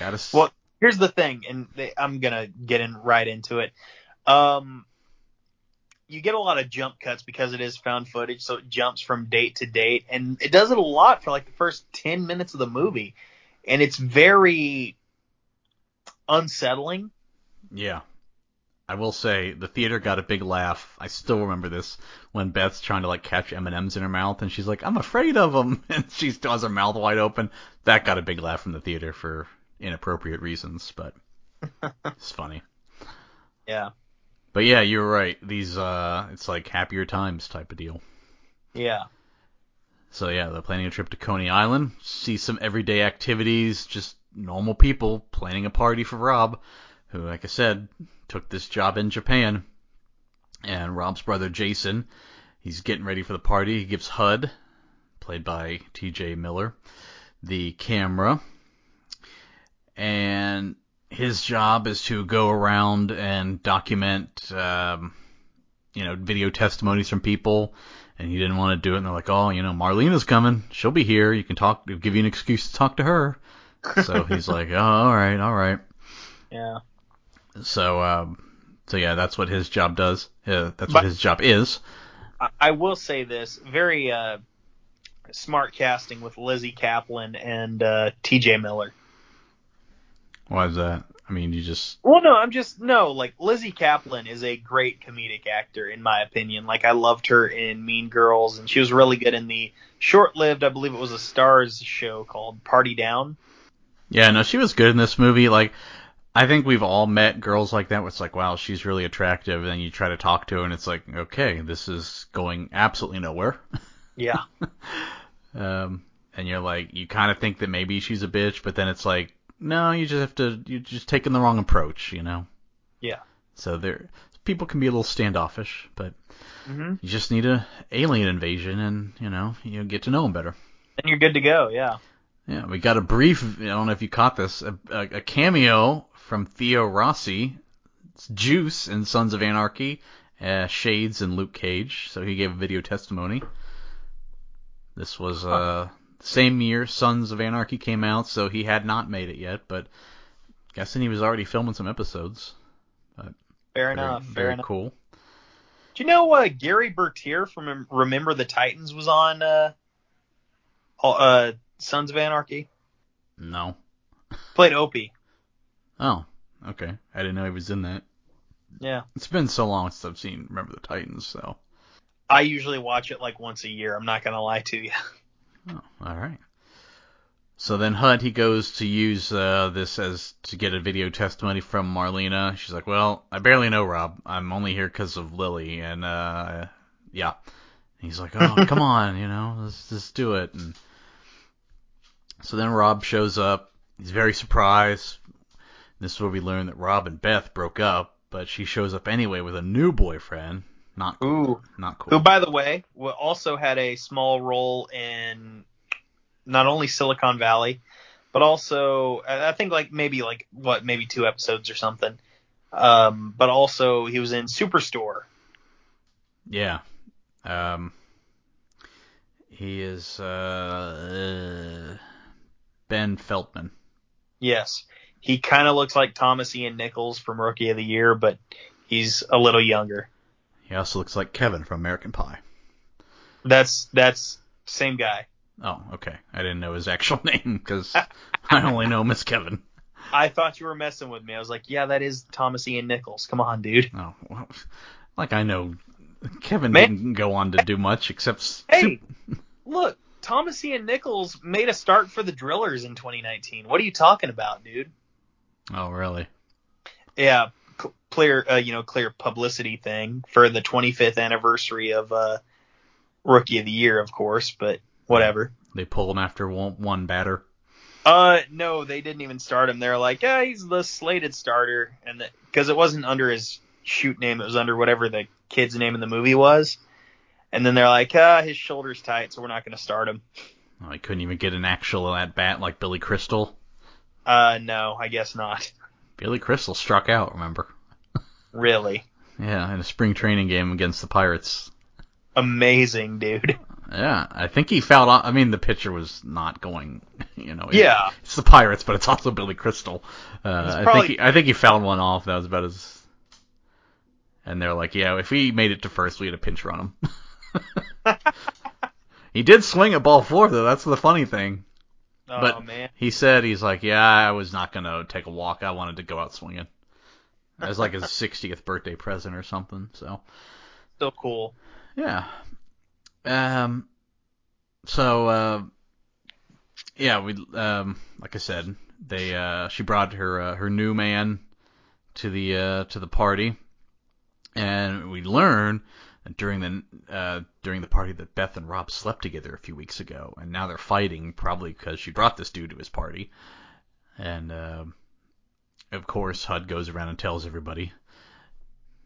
Got us. Well, here's the thing, and they, I'm gonna get in right into it. Um, you get a lot of jump cuts because it is found footage, so it jumps from date to date, and it does it a lot for like the first ten minutes of the movie, and it's very unsettling. Yeah. I will say the theater got a big laugh. I still remember this when Beth's trying to like catch M and M's in her mouth, and she's like, "I'm afraid of them," and she still has her mouth wide open. That got a big laugh from the theater for inappropriate reasons, but it's funny. Yeah. But yeah, you're right. These uh, it's like happier times type of deal. Yeah. So yeah, they're planning a trip to Coney Island, see some everyday activities, just normal people planning a party for Rob, who, like I said, took this job in Japan. And Rob's brother Jason, he's getting ready for the party. He gives Hud, played by T.J. Miller, the camera, and his job is to go around and document, um, you know, video testimonies from people. And he didn't want to do it, and they're like, "Oh, you know, Marlena's coming. She'll be here. You can talk. Give you an excuse to talk to her." So he's like, "Oh, all right, all right." Yeah. So, um, so yeah, that's what his job does. Uh, that's But- what his job is. I, I will say this very uh, smart casting with Lizzy Caplan and uh, T.J. Miller. Why is that? I mean, you just Well, no, I'm just no. Like Lizzy Caplan is a great comedic actor, in my opinion. Like I loved her in Mean Girls, and she was really good in the short-lived, I believe it was a Starz show called Party Down. yeah, no, she was good in this movie. Like, I think we've all met girls like that. Where it's like, wow, she's really attractive, and then you try to talk to her, and it's like, okay, this is going absolutely nowhere. Yeah, Um, and you're like, you kind of think that maybe she's a bitch, but then it's like, no, you just have to, you're just taking the wrong approach, you know. yeah. So there, people can be a little standoffish, but hmm you just need a alien invasion, and you know, you get to know them better. Then you're good to go. Yeah. Yeah, we got a brief. I don't know if you caught this. A, a, a cameo from Theo Rossi, it's Juice in Sons of Anarchy, uh, Shades and Luke Cage. So he gave a video testimony. This was uh same year Sons of Anarchy came out, so he had not made it yet, but guessing he was already filming some episodes. Fair Very- enough. Fair very enough. cool. Do you know uh, Gary Bertier from Remember the Titans was on uh, uh, Sons of Anarchy? No. Played Opie. Oh, okay. I didn't know he was in that. Yeah. It's been so long since I've seen Remember the Titans, so. I usually watch it like once a year. I'm not gonna lie to you. Oh, all right. So then Hud he goes to use uh, this as to get a video testimony from Marlena. She's like, "Well, I barely know Rob. I'm only here because of Lily." And uh, yeah, And he's like, "Oh, come on, you know, let's just do it." And so then Rob shows up. He's very surprised. This is where we learn that Rob and Beth broke up, but she shows up anyway with a new boyfriend. Not cool. Ooh. Not cool. Who, by the way, wa- also had a small role in not only Silicon Valley, but also I I think like maybe like what maybe two episodes or something. Um, but also he was in Superstore. Yeah. Um, he is uh, uh, Ben Feldman. Yes, he kind of looks like Thomas Ian Nichols from Rookie of the Year, but he's a little younger. He also looks like Kevin from American Pie. That's that's same guy. Oh, okay. I didn't know his actual name because I only know Miss Kevin. I thought you were messing with me. I was like, yeah, that is Thomas Ian Nichols. Come on, dude. Oh, well, like I know Kevin Man- didn't go on to do much except. Hey, look, Thomas Ian Nichols made a start for the Drillers in 2019. What are you talking about, dude? Oh, really? Yeah, clear, uh, you know, clear publicity thing for the 25th anniversary of uh, Rookie of the Year, of course, but whatever. They pull him after one, one batter. Uh, no, they didn't even start him. They're like, yeah, he's the slated starter, and because it wasn't under his shoot name, it was under whatever the kid's name in the movie was. And then they're like, ah, his shoulder's tight, so we're not going to start him. Oh, he couldn't even get an actual at bat like Billy Crystal. Uh, no, I guess not. Billy Crystal struck out. Remember? Really. Yeah, in a spring training game against the Pirates. Amazing, dude. Yeah, I think he fouled off. I mean, the pitcher was not going. You know. it- Yeah. It's the Pirates, but it's also Billy Crystal. Uh, It's I think he, I think he fouled one off. That was about as And they're like, yeah, if we made it to first, we had a pinch run him. he did swing at ball four though. That's the funny thing. Oh But- man. He said he's like, yeah, I was not gonna take a walk. I wanted to go out swinging. It was like his 60th birthday present or something. So Still cool. yeah. Um. So uh, yeah, we um, like I said, they uh, she brought her uh, her new man to the uh, to the party, and we learn that during the uh, during the party that Beth and Rob slept together a few weeks ago, and now they're fighting probably because she brought this dude to his party, and uh, of course Hud goes around and tells everybody,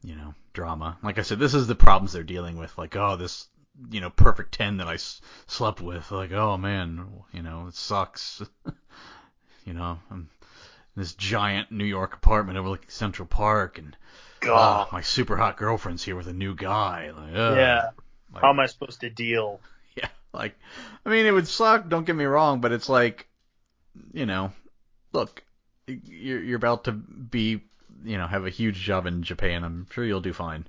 you know, drama. Like I said, this is the problems they're dealing with. Like, oh, this you know perfect ten that I s- slept with. Like, oh man, you know, it sucks. you know, I'm in this giant New York apartment overlooking Central Park, and ah, God. oh, my super hot girlfriend's here with a new guy. Like, ugh. yeah. Like, How am I supposed to deal? yeah, like, I mean, it would suck. Don't get me wrong, but it's like, you know, look, you're you're about to be, you know, have a huge job in Japan. I'm sure you'll do fine.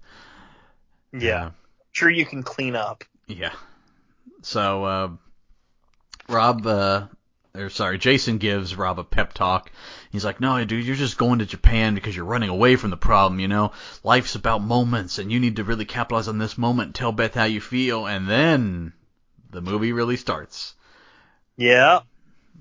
Yeah. Sure, you can clean up. Yeah. So, uh, Rob, uh, or sorry, Jason gives Rob a pep talk. He's like, no, dude, you're just going to Japan because you're running away from the problem, you know? Life's about moments, and you need to really capitalize on this moment and tell Beth how you feel, and then the movie really starts. Yeah.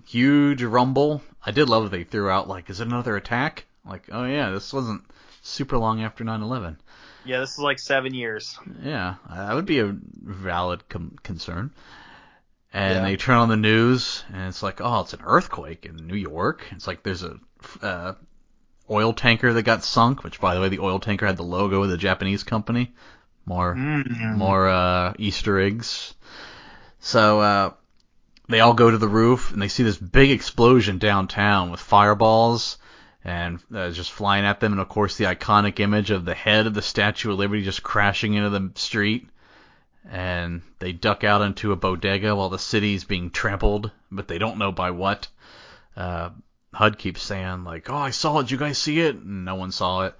Huge rumble. I did love that they threw out, like, is it another attack? Like, oh yeah, this wasn't super long after 9/11. Yeah, this is like seven years. Yeah, that would be a valid com- concern. And Yeah. they turn on the news, and it's like, oh, it's an earthquake in New York. It's like there's a uh, oil tanker that got sunk, which, by the way, the oil tanker had the logo of the Japanese company. More, Mm. more uh, Easter eggs. So uh, they all go to the roof, and they see this big explosion downtown with fireballs and uh, just flying at them, and of course the iconic image of the head of the Statue of Liberty just crashing into the street. And they duck out into a bodega while the city's being trampled, but they don't know by what. Uh, HUD keeps saying like, "Oh, I saw it. Did you guys see it?" And no one saw it.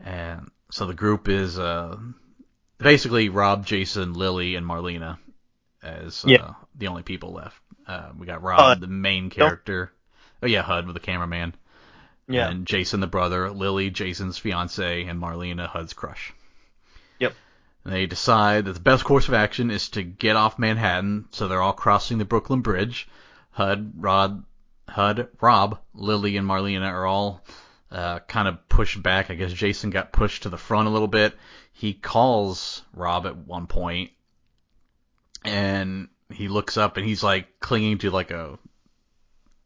And so the group is uh, basically Rob, Jason, Lily, and Marlena as uh, the only people left. Uh, we got Rob, HUD. the main character. Oh yeah, HUD with the cameraman. Yeah. And Jason the brother, Lily, Jason's fiance, and Marlena, HUD's crush. Yep. And they decide that the best course of action is to get off Manhattan, so they're all crossing the Brooklyn Bridge. HUD, Rod, HUD, Rob, Lily, and Marlena are all uh, kind of pushed back. I guess Jason got pushed to the front a little bit. He calls Rob at one point, and he looks up and he's like clinging to like a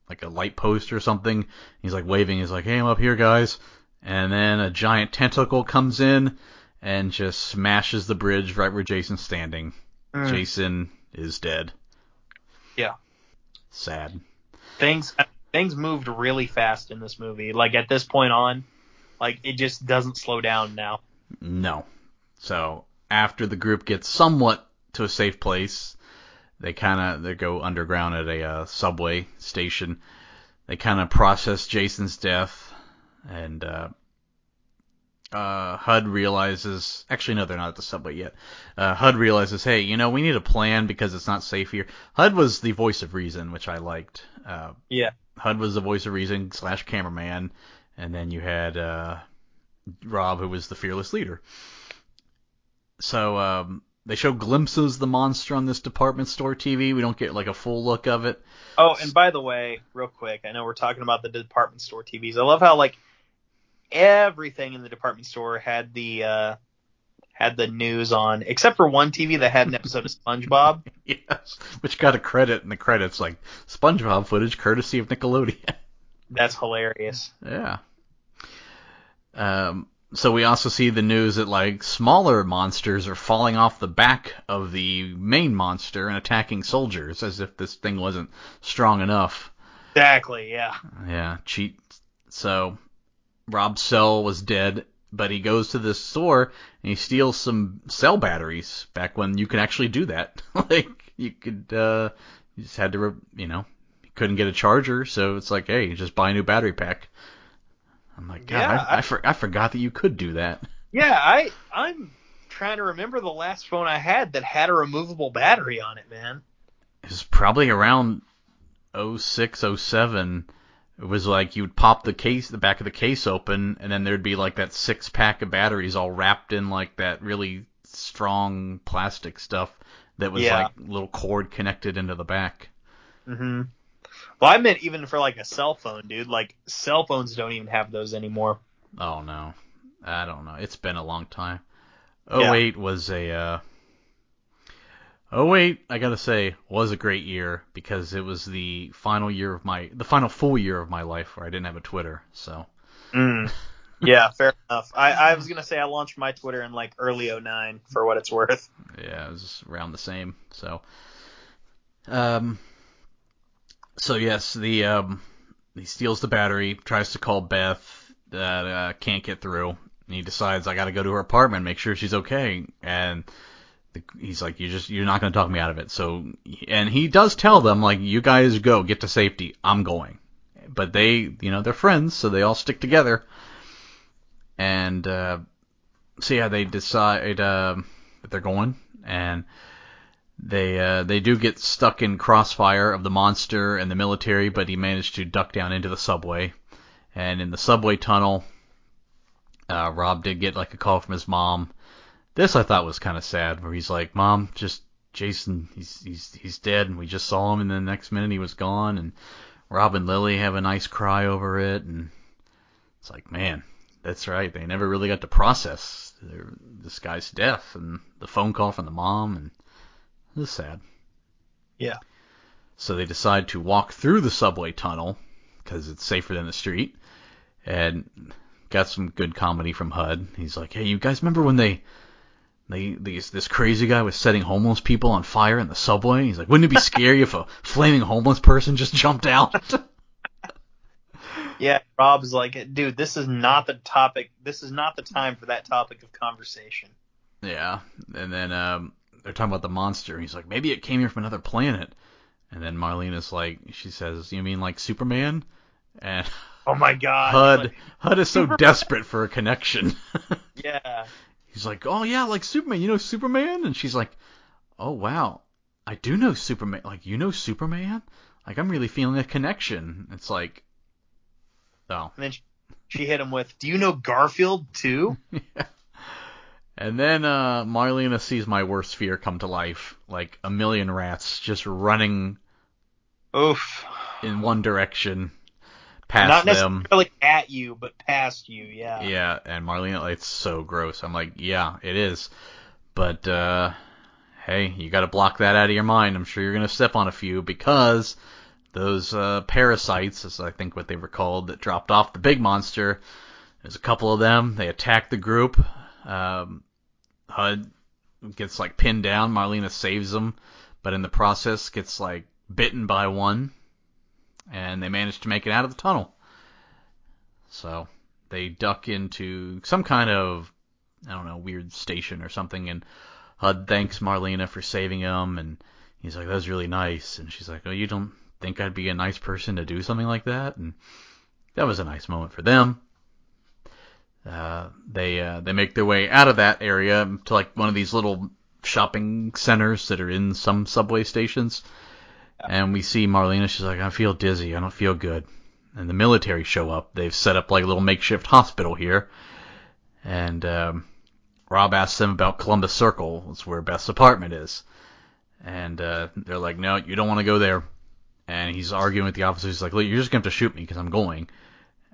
like a light post or something. He's like waving. He's like, "Hey, I'm up here, guys." And then a giant tentacle comes in and just smashes the bridge right where Jason's standing. Mm. Jason is dead. Yeah. Sad. Things things moved really fast in this movie. Like at this point on, like it just doesn't slow down now. No. So after the group gets somewhat to a safe place, they kind of they go underground at a uh, subway station. They kind of process Jason's death, and uh, uh, HUD realizes. Actually, no, they're not at the subway yet. Uh, HUD realizes, hey, you know, we need a plan because it's not safe here. HUD was the voice of reason, which I liked. Uh, Yeah. HUD was the voice of reason slash cameraman, and then you had uh, Rob, who was the fearless leader. So um, they show glimpses of the monster on this department store TV. We don't get like a full look of it. Oh, and by the way, real quick, I know we're talking about the department store TVs. I love how like everything in the department store had the uh had the news on, except for one TV that had an episode of SpongeBob. yes, which got a credit in the credits, like SpongeBob footage courtesy of Nickelodeon. That's hilarious. yeah. Um, so we also see the news that like smaller monsters are falling off the back of the main monster and attacking soldiers, as if this thing wasn't strong enough. Exactly, yeah. Yeah, cheat. So Rob Cell was dead, but he goes to this store and he steals some cell batteries back when you could actually do that. like you could, uh, you just had to, re- you know, couldn't get a charger, so it's like, hey, just buy a new battery pack. I'm like, God, Yeah, I, I, I- for, I forgot that you could do that. Yeah, I I'm trying to remember the last phone I had that had a removable battery on it, man. It was probably around 06, 07. It was like you would pop the case, the back of the case open, and then there'd be like that six pack of batteries all wrapped in like that really strong plastic stuff that was Yeah. like little cord connected into the back. Mm-hmm. Well, I meant even for like a cell phone, dude. Like cell phones don't even have those anymore. Oh no, I don't know. It's been a long time. Yeah. 08 was a. Uh, 08, I gotta say, was a great year because it was the final year of my, the final full year of my life where I didn't have a Twitter. So Mm. Yeah, fair enough. I, I was gonna say I launched my Twitter in like early '09 for what it's worth. yeah, it was around the same. So, um, so yes, the um, he steals the battery, tries to call Beth, that uh, can't get through. He decides I got to go to her apartment, make sure she's okay, and the, he's like, you just you're not going to talk me out of it. So, and he does tell them like, you guys go, get to safety, I'm going. But they, you know, they're friends, so they all stick together. And uh, so yeah, they decide uh, that they're going, and they uh, they do get stuck in crossfire of the monster and the military, but he managed to duck down into the subway. And in the subway tunnel, uh, Rob did get like a call from his mom. This I thought was kind of sad, where he's like, "Mom, just Jason, he's he's he's dead, and we just saw him, and the next minute he was gone." And Rob and Lily have a nice cry over it, and it's like, man, that's right. They never really got to process their, this guy's death and the phone call from the mom, and it was sad. Yeah. So they decide to walk through the subway tunnel because it's safer than the street, and got some good comedy from Hud. He's like, "Hey, you guys remember when they?" They, these, this crazy guy was setting homeless people on fire in the subway. He's like, wouldn't it be scary if a flaming homeless person just jumped out? Yeah, Rob's like, dude, this is not the topic. This is not the time for that topic of conversation. Yeah, and then um, they're talking about the monster. He's like, maybe it came here from another planet. And then Marlena is like, she says, you mean like Superman? And Oh my god. Hud, Like, Hud is so Superman. desperate for a connection. yeah. He's like, oh yeah, like Superman. You know Superman? And she's like, oh wow, I do know Superman. Like you know Superman? Like I'm really feeling a connection. It's like, oh. And then she, she hit him with, "Do you know Garfield too?" And then uh, Marlena sees my worst fear come to life, like a million rats just running Oof. in one direction past Not them. necessarily at you, but past you. Yeah. Yeah, and Marlena, it's so gross. I'm like, yeah, it is. But uh, hey, you got to block that out of your mind. I'm sure you're gonna step on a few because those uh, parasites, as I think what they were called, that dropped off the big monster. There's a couple of them. They attack the group. Um, Hud gets like pinned down. Marlena saves him, but in the process gets like bitten by one, and they manage to make it out of the tunnel. So they duck into some kind of I don't know weird station or something, and Hud thanks Marlena for saving him, and he's like, "That was really nice," and she's like, "Oh, you don't think I'd be a nice person to do something like that?" And that was a nice moment for them. Uh, they uh, they make their way out of that area to like one of these little shopping centers that are in some subway stations, and we see Marlena. She's like, "I feel dizzy. I don't feel good." And the military show up. They've set up like a little makeshift hospital here, and um, Rob asks them about Columbus Circle. It's where Beth's apartment is, and uh, they're like, "No, you don't want to go there." And he's arguing with the officers. He's like, "Look, you're just gonna have to shoot me because I'm going."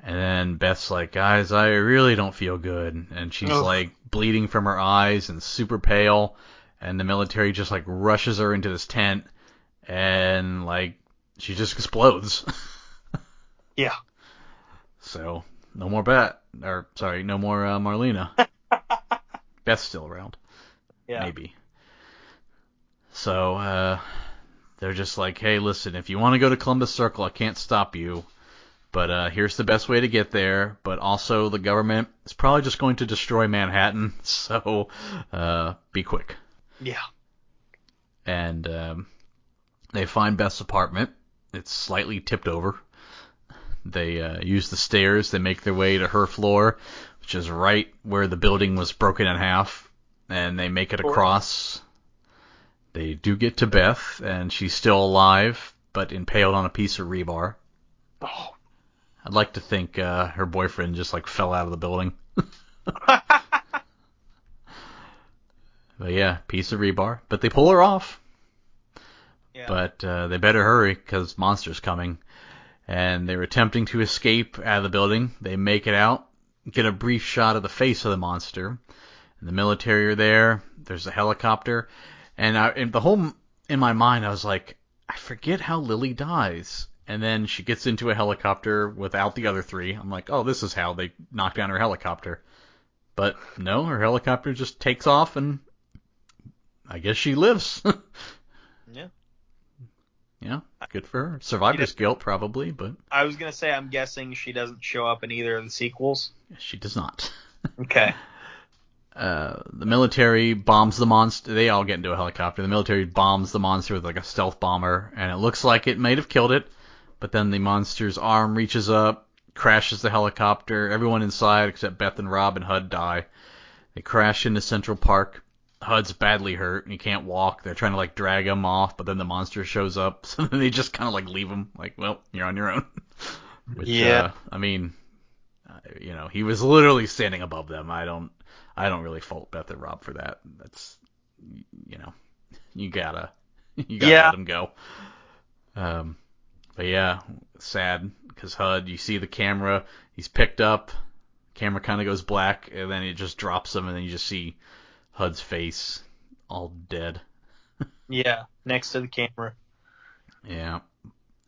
And then Beth's like, guys, I really don't feel good. And she's Ugh. like bleeding from her eyes and super pale. And the military just like rushes her into this tent and like she just explodes. Yeah. so no more Beth, or sorry, no more uh, Marlena. Beth's still around, Yeah. maybe. So uh, they're just like, hey, listen, if you want to go to Columbus Circle, I can't stop you. But uh, here's the best way to get there. But also, the government is probably just going to destroy Manhattan, so uh, be quick. Yeah. And um, they find Beth's apartment. It's slightly tipped over. they uh, use the stairs. They make their way to her floor, which is right where the building was broken in half, and they make it across. They do get to Beth, and she's still alive, but impaled on a piece of rebar. Oh. I'd like to think uh, her boyfriend just like fell out of the building. but yeah, piece of rebar. But they pull her off. Yeah. But uh, they better hurry because monster's coming. And they're attempting to escape out of the building. They make it out, get a brief shot of the face of the monster. And the military are there. There's a helicopter. And, I, and the whole in my mind, I was like, I forget how Lily dies. And then she gets into a helicopter without the other three. I'm like, oh, this is how they knock down her helicopter. But no, her helicopter just takes off and I guess she lives. yeah. Yeah, good for her. Survivor's guilt, probably, but I was gonna say I'm guessing she doesn't show up in either of the sequels. she does not. Okay. Uh, the military bombs the monster. They all get into a helicopter. The military bombs the monster with like a stealth bomber, and it looks like it might have killed it. But then the monster's arm reaches up, crashes the helicopter. Everyone inside except Beth and Rob and Hud die. They crash into Central Park. Hud's badly hurt and he can't walk. They're trying to like drag him off, but then the monster shows up, so then they just kind of like leave him. Like, well, you're on your own. Which, Yeah. Uh, I mean, uh, you know, he was literally standing above them. I don't, I don't really fault Beth and Rob for that. That's, you know, you gotta, you gotta Yeah. let him go. Um, but yeah, sad because Hud, you see the camera, he's picked up, camera kind of goes black, and then it just drops him, and then you just see Hud's face all dead. Yeah. Next to the camera. Yeah.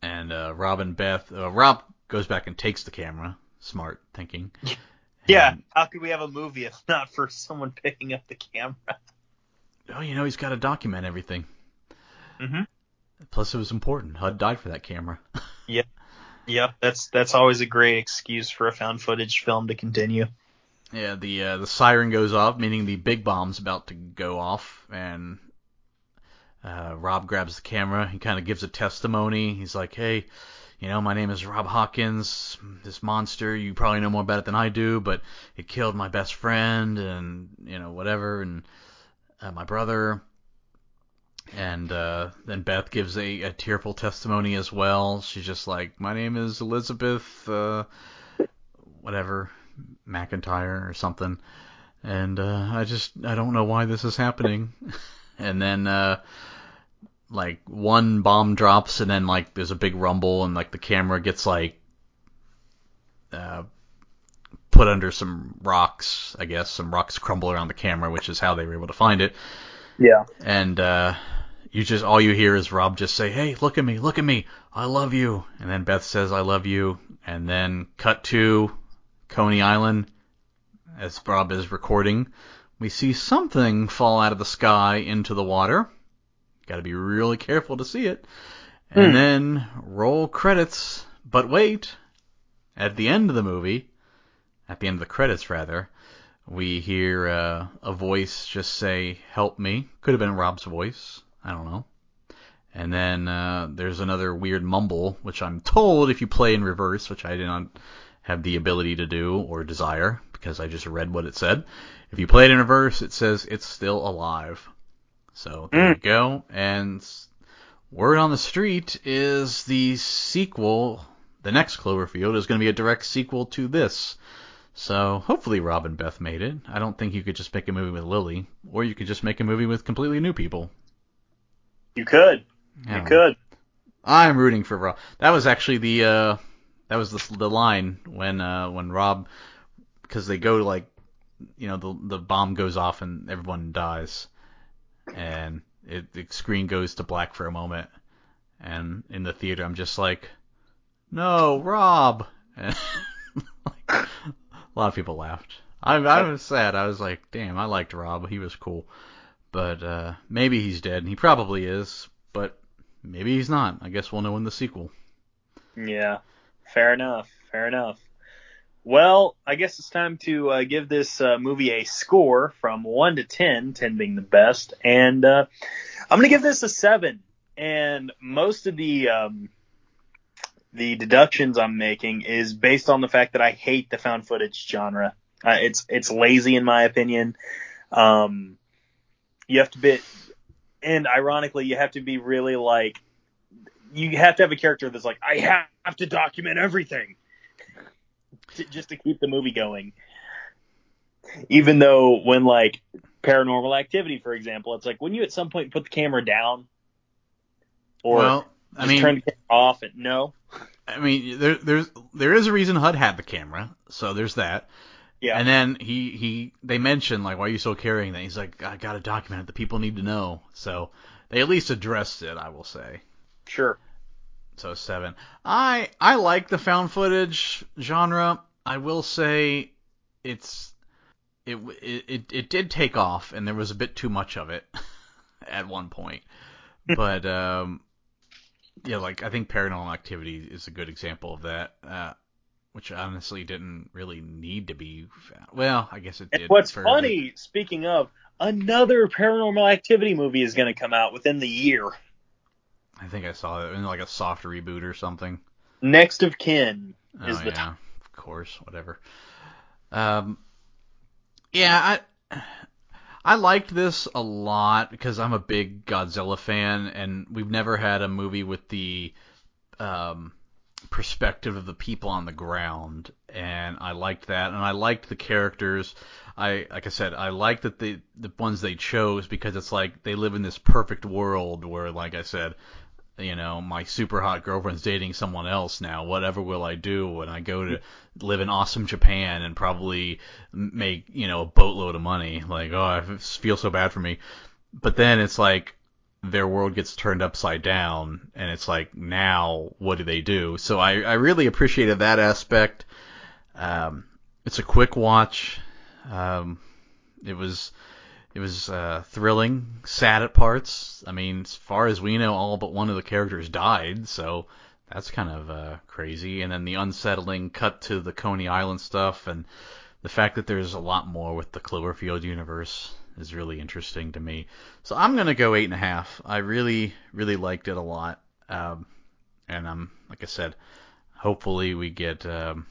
And uh, Rob and Beth, uh, Rob goes back and takes the camera. Smart thinking. Yeah. And, How could we have a movie if not for someone picking up the camera? oh, you know, he's got to document everything. Mm-hmm. Plus, it was important. Hud died for that camera. Yep. That's that's always a great excuse for a found footage film to continue. Yeah, the uh, the siren goes off, meaning the big bomb's about to go off, and uh, Rob grabs the camera. He kind of gives a testimony. He's like, "Hey, you know, my name is Rob Hawkins. This monster, you probably know more about it than I do, but it killed my best friend, and you know, whatever, and uh, my brother." And uh, then Beth gives a, a tearful testimony as well. She's just like, "My name is Elizabeth, uh, whatever, McIntyre or something." And uh, I just I don't know why this is happening. and then uh, like one bomb drops, and then like there's a big rumble, and like the camera gets like uh, put under some rocks. I guess some rocks crumble around the camera, which is how they were able to find it Yeah. and uh, you just all you hear is Rob just say, "Hey, look at me, look at me, I love you," and then Beth says, "I love you," and then cut to Coney Island as Rob is recording. We see something fall out of the sky into the water. Got to be really careful to see it. And Hmm. then roll credits. But wait, at the end of the movie, at the end of the credits rather, we hear uh, a voice just say, "Help me." Could have been Rob's voice. I don't know. And then uh, there's another weird mumble, which I'm told if you play in reverse, which I did not have the ability to do or desire because I just read what it said. If you play it in reverse, it says it's still alive. So there you go. And word on the street is the sequel, the next Cloverfield, is going to be a direct sequel to this. So hopefully Rob and Beth made it. I don't think you could just make a movie with Lily, or you could just make a movie with completely new people. You could. You know. could. I'm rooting for Rob. That was actually the uh, that was the the line when uh, when Rob because they go like you know the the bomb goes off and everyone dies and it the screen goes to black for a moment and in the theater I'm just like no Rob and like, a lot of people laughed. I I was sad. I was like damn I liked Rob. He was cool. But uh, maybe he's dead. and He probably is. But Maybe he's not. I guess we'll know in the sequel. Yeah. Fair enough. Fair enough. Well, I guess it's time to uh, give this uh, movie a score from 1 to 10, 10 being the best. And uh, I'm going to give this a 7. And most of the um, the deductions I'm making is based on the fact that I hate the found footage genre. Uh, it's it's lazy in my opinion. Um, you have to be, and ironically, you have to be really like, you have to have a character that's like, I have to document everything, to, just to keep the movie going. Even though when like Paranormal Activity, for example, it's like when you at some point put the camera down, or well, I just mean, turn the camera off. And no, I mean, there there's there is a reason Hud had the camera, so there's that. Yeah, And then he he they mentioned like why are you so carrying that? He's like I gotta document it. The people need to know. So they at least addressed it, I will say. sure. So seven. I I like the found footage genre. I will say it's it it it, it did take off and there was a bit too much of it at one point. but um yeah, like I think Paranormal Activity is a good example of that. Uh, which honestly didn't really need to be. Found. Well, I guess it And did. what's for a bit. funny, speaking of, another Paranormal Activity movie is going to come out within the year. I think I saw it in like a soft reboot or something. Next of Kin Oh is the yeah, of course, whatever. Um, yeah, I I liked this a lot because I'm a big Godzilla fan, and we've never had a movie with the um, perspective of the people on the ground, and I liked that, and I liked the characters. I like I said, I like that the the ones they chose because it's like they live in this perfect world where, like I said, you know, my super hot girlfriend's dating someone else now. Whatever will I do when I go to live in awesome Japan and probably make, you know, a boatload of money? Like, oh, I feel so bad for me. But then it's like their world gets turned upside down and it's like, now what do they do? So I, I really appreciated that aspect. Um, it's a quick watch. Um, it was, it was uh, thrilling, sad at parts. I mean, as far as we know, all but one of the characters died, so that's kind of uh, crazy. And then the unsettling cut to the Coney Island stuff, and the fact that there's a lot more with the Cloverfield universe is really interesting to me. So I'm gonna go eight and a half. I really, really liked it a lot, um, and I'm like I said, hopefully we get um,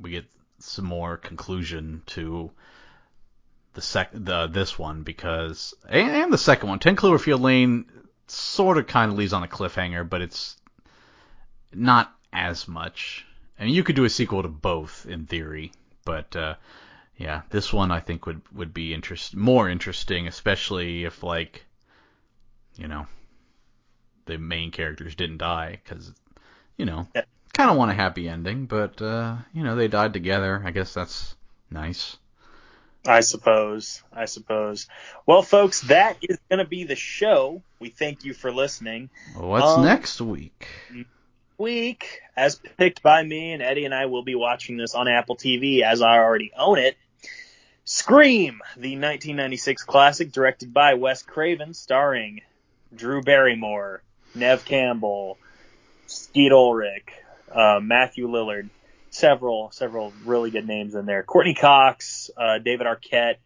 we get some more conclusion to the sec the this one because and, and the second one, Ten Cloverfield Lane, sort of kind of leaves on a cliffhanger, but it's not as much. I mean, you could do a sequel to both in theory, but uh, yeah, this one I think would would be interest more interesting, especially if like you know the main characters didn't die because you know Yeah. kind of want a happy ending, but uh, you know they died together. I guess that's nice. I suppose. I suppose. Well, folks, that is going to be the show. We thank you for listening. What's Um, next week? Week, as picked by me, and Eddie and I will be watching this on Apple TV as I already own it. Scream, the 1996 classic directed by Wes Craven, starring Drew Barrymore, Neve Campbell, Skeet Ulrich, uh, Matthew Lillard, several several really good names in there. Courteney Cox, uh, David Arquette,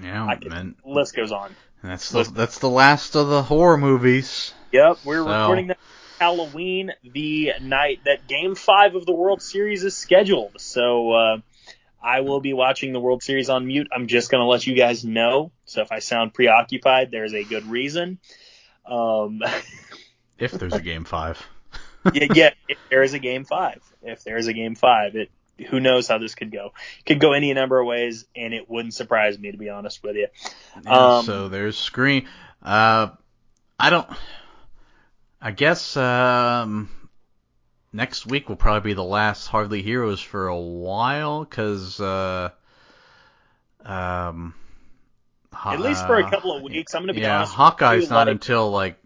Yeah, could- and list goes on. that's the that's the last of the horror movies. Yep, we're So- recording that Halloween, the night that Game Five of the World Series is scheduled. So uh, I will be watching the World Series on mute. I'm just gonna let you guys know. So if I sound preoccupied, there's a good reason. Um, If there's a game five. yeah, yeah, if there is a Game Five, if there is a Game Five, it who knows how this could go. It Could go any number of ways, and it wouldn't surprise me to be honest with you. Yeah, Um, so there's screen. Uh, I don't. I guess um, next week will probably be the last Hardly Heroes for a while, because uh, um, At least for a couple of weeks. I'm gonna be yeah, honest. Hawkeye's you, not like- until like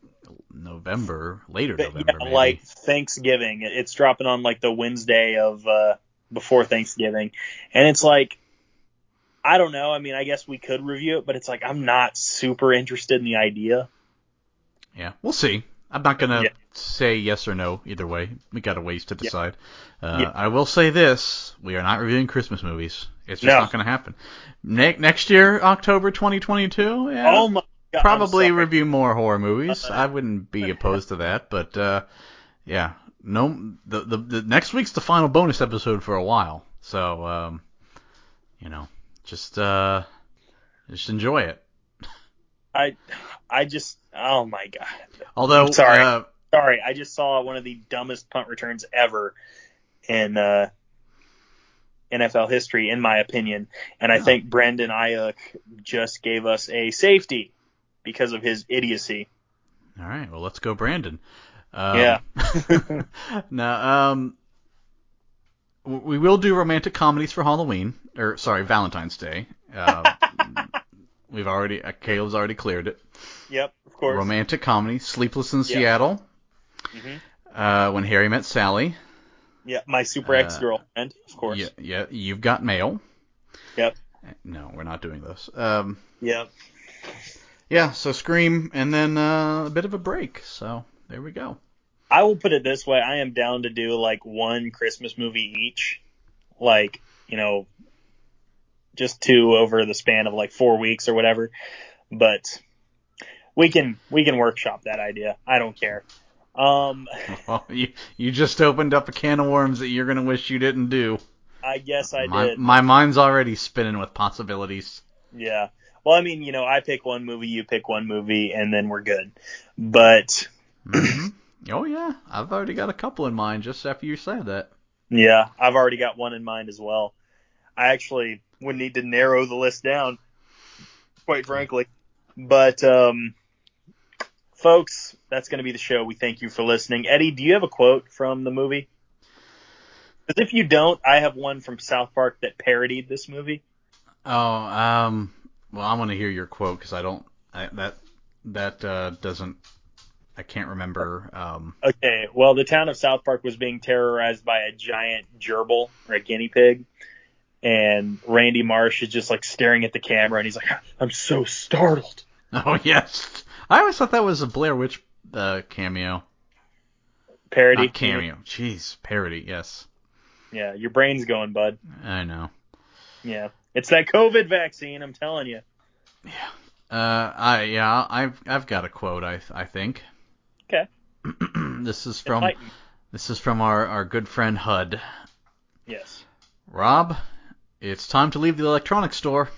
November, later But, November, yeah, like Thanksgiving. It's dropping on like the Wednesday of uh before Thanksgiving. And it's like I don't know. I mean, I guess we could review it, but it's like I'm not super interested in the idea. Yeah, we'll see. I'm not gonna Yeah. say yes or no either way. We got a ways to decide. Uh, Yeah. I will say this: we are not reviewing Christmas movies. It's just No. not gonna happen. Ne- next year, October 2022. Yeah, Oh my god. probably review more horror movies. Uh, I wouldn't be opposed to that, but uh, yeah, no, the, the the next week's the final bonus episode for a while. So, um, you know, just uh, just enjoy it. I I just oh my god. Although, Sorry. uh, Sorry, I just saw one of the dumbest punt returns ever in uh, NFL history, in my opinion. And I think Brandon Aiyuk just gave us a safety because of his idiocy. all right, well, let's go, Brandon. Um, Yeah. now, um, we will do romantic comedies for Halloween, or sorry, Valentine's Day. Uh, we've already, uh, Caleb's already cleared it. Yep, of course. Romantic comedy, Sleepless in Yeah. Seattle, Mhm. uh, When Harry Met Sally. Yeah, my super Uh, ex girlfriend, of course. Yeah, yeah, You've Got Mail. Yep. No, we're not doing this. Um, Yep. yeah, so Scream, and then uh, a bit of a break. So there we go. I will put it this way: I am down to do like one Christmas movie each, like you know, just two over the span of like four weeks or whatever. But we can we can workshop that idea. I don't care. Um, Well, you you just opened up a can of worms that you're gonna wish you didn't do. I guess I my did. my mind's already spinning with possibilities. Yeah. Well, I mean, you know, I pick one movie, you pick one movie, and then we're good. But Mhm. oh yeah, I've already got a couple in mind just after you said that. yeah, I've already got one in mind as well. I actually would need to narrow the list down, quite frankly. But um, folks, that's going to be the show. We thank you for listening. Eddie, do you have a quote from the movie? Because if you don't, I have one from South Park that parodied this movie. Oh, um, well, I want to hear your quote because I don't I, that that uh, doesn't I can't remember. Um, Okay, well, the town of South Park was being terrorized by a giant gerbil or a guinea pig, and Randy Marsh is just like staring at the camera, and he's like, "I'm so startled." oh yes, I always thought that was a Blair Witch uh, cameo. Parody. Not cameo. Jeez, parody. Yes, Yeah, your brain's going, bud. I know. Yeah, it's that COVID vaccine. I'm telling you. Yeah. Uh, I yeah, I've I've got a quote. I I think. Okay. this is from Enlighten. this is from our our good friend Hud. Yes. Rob, it's time to leave the electronics store.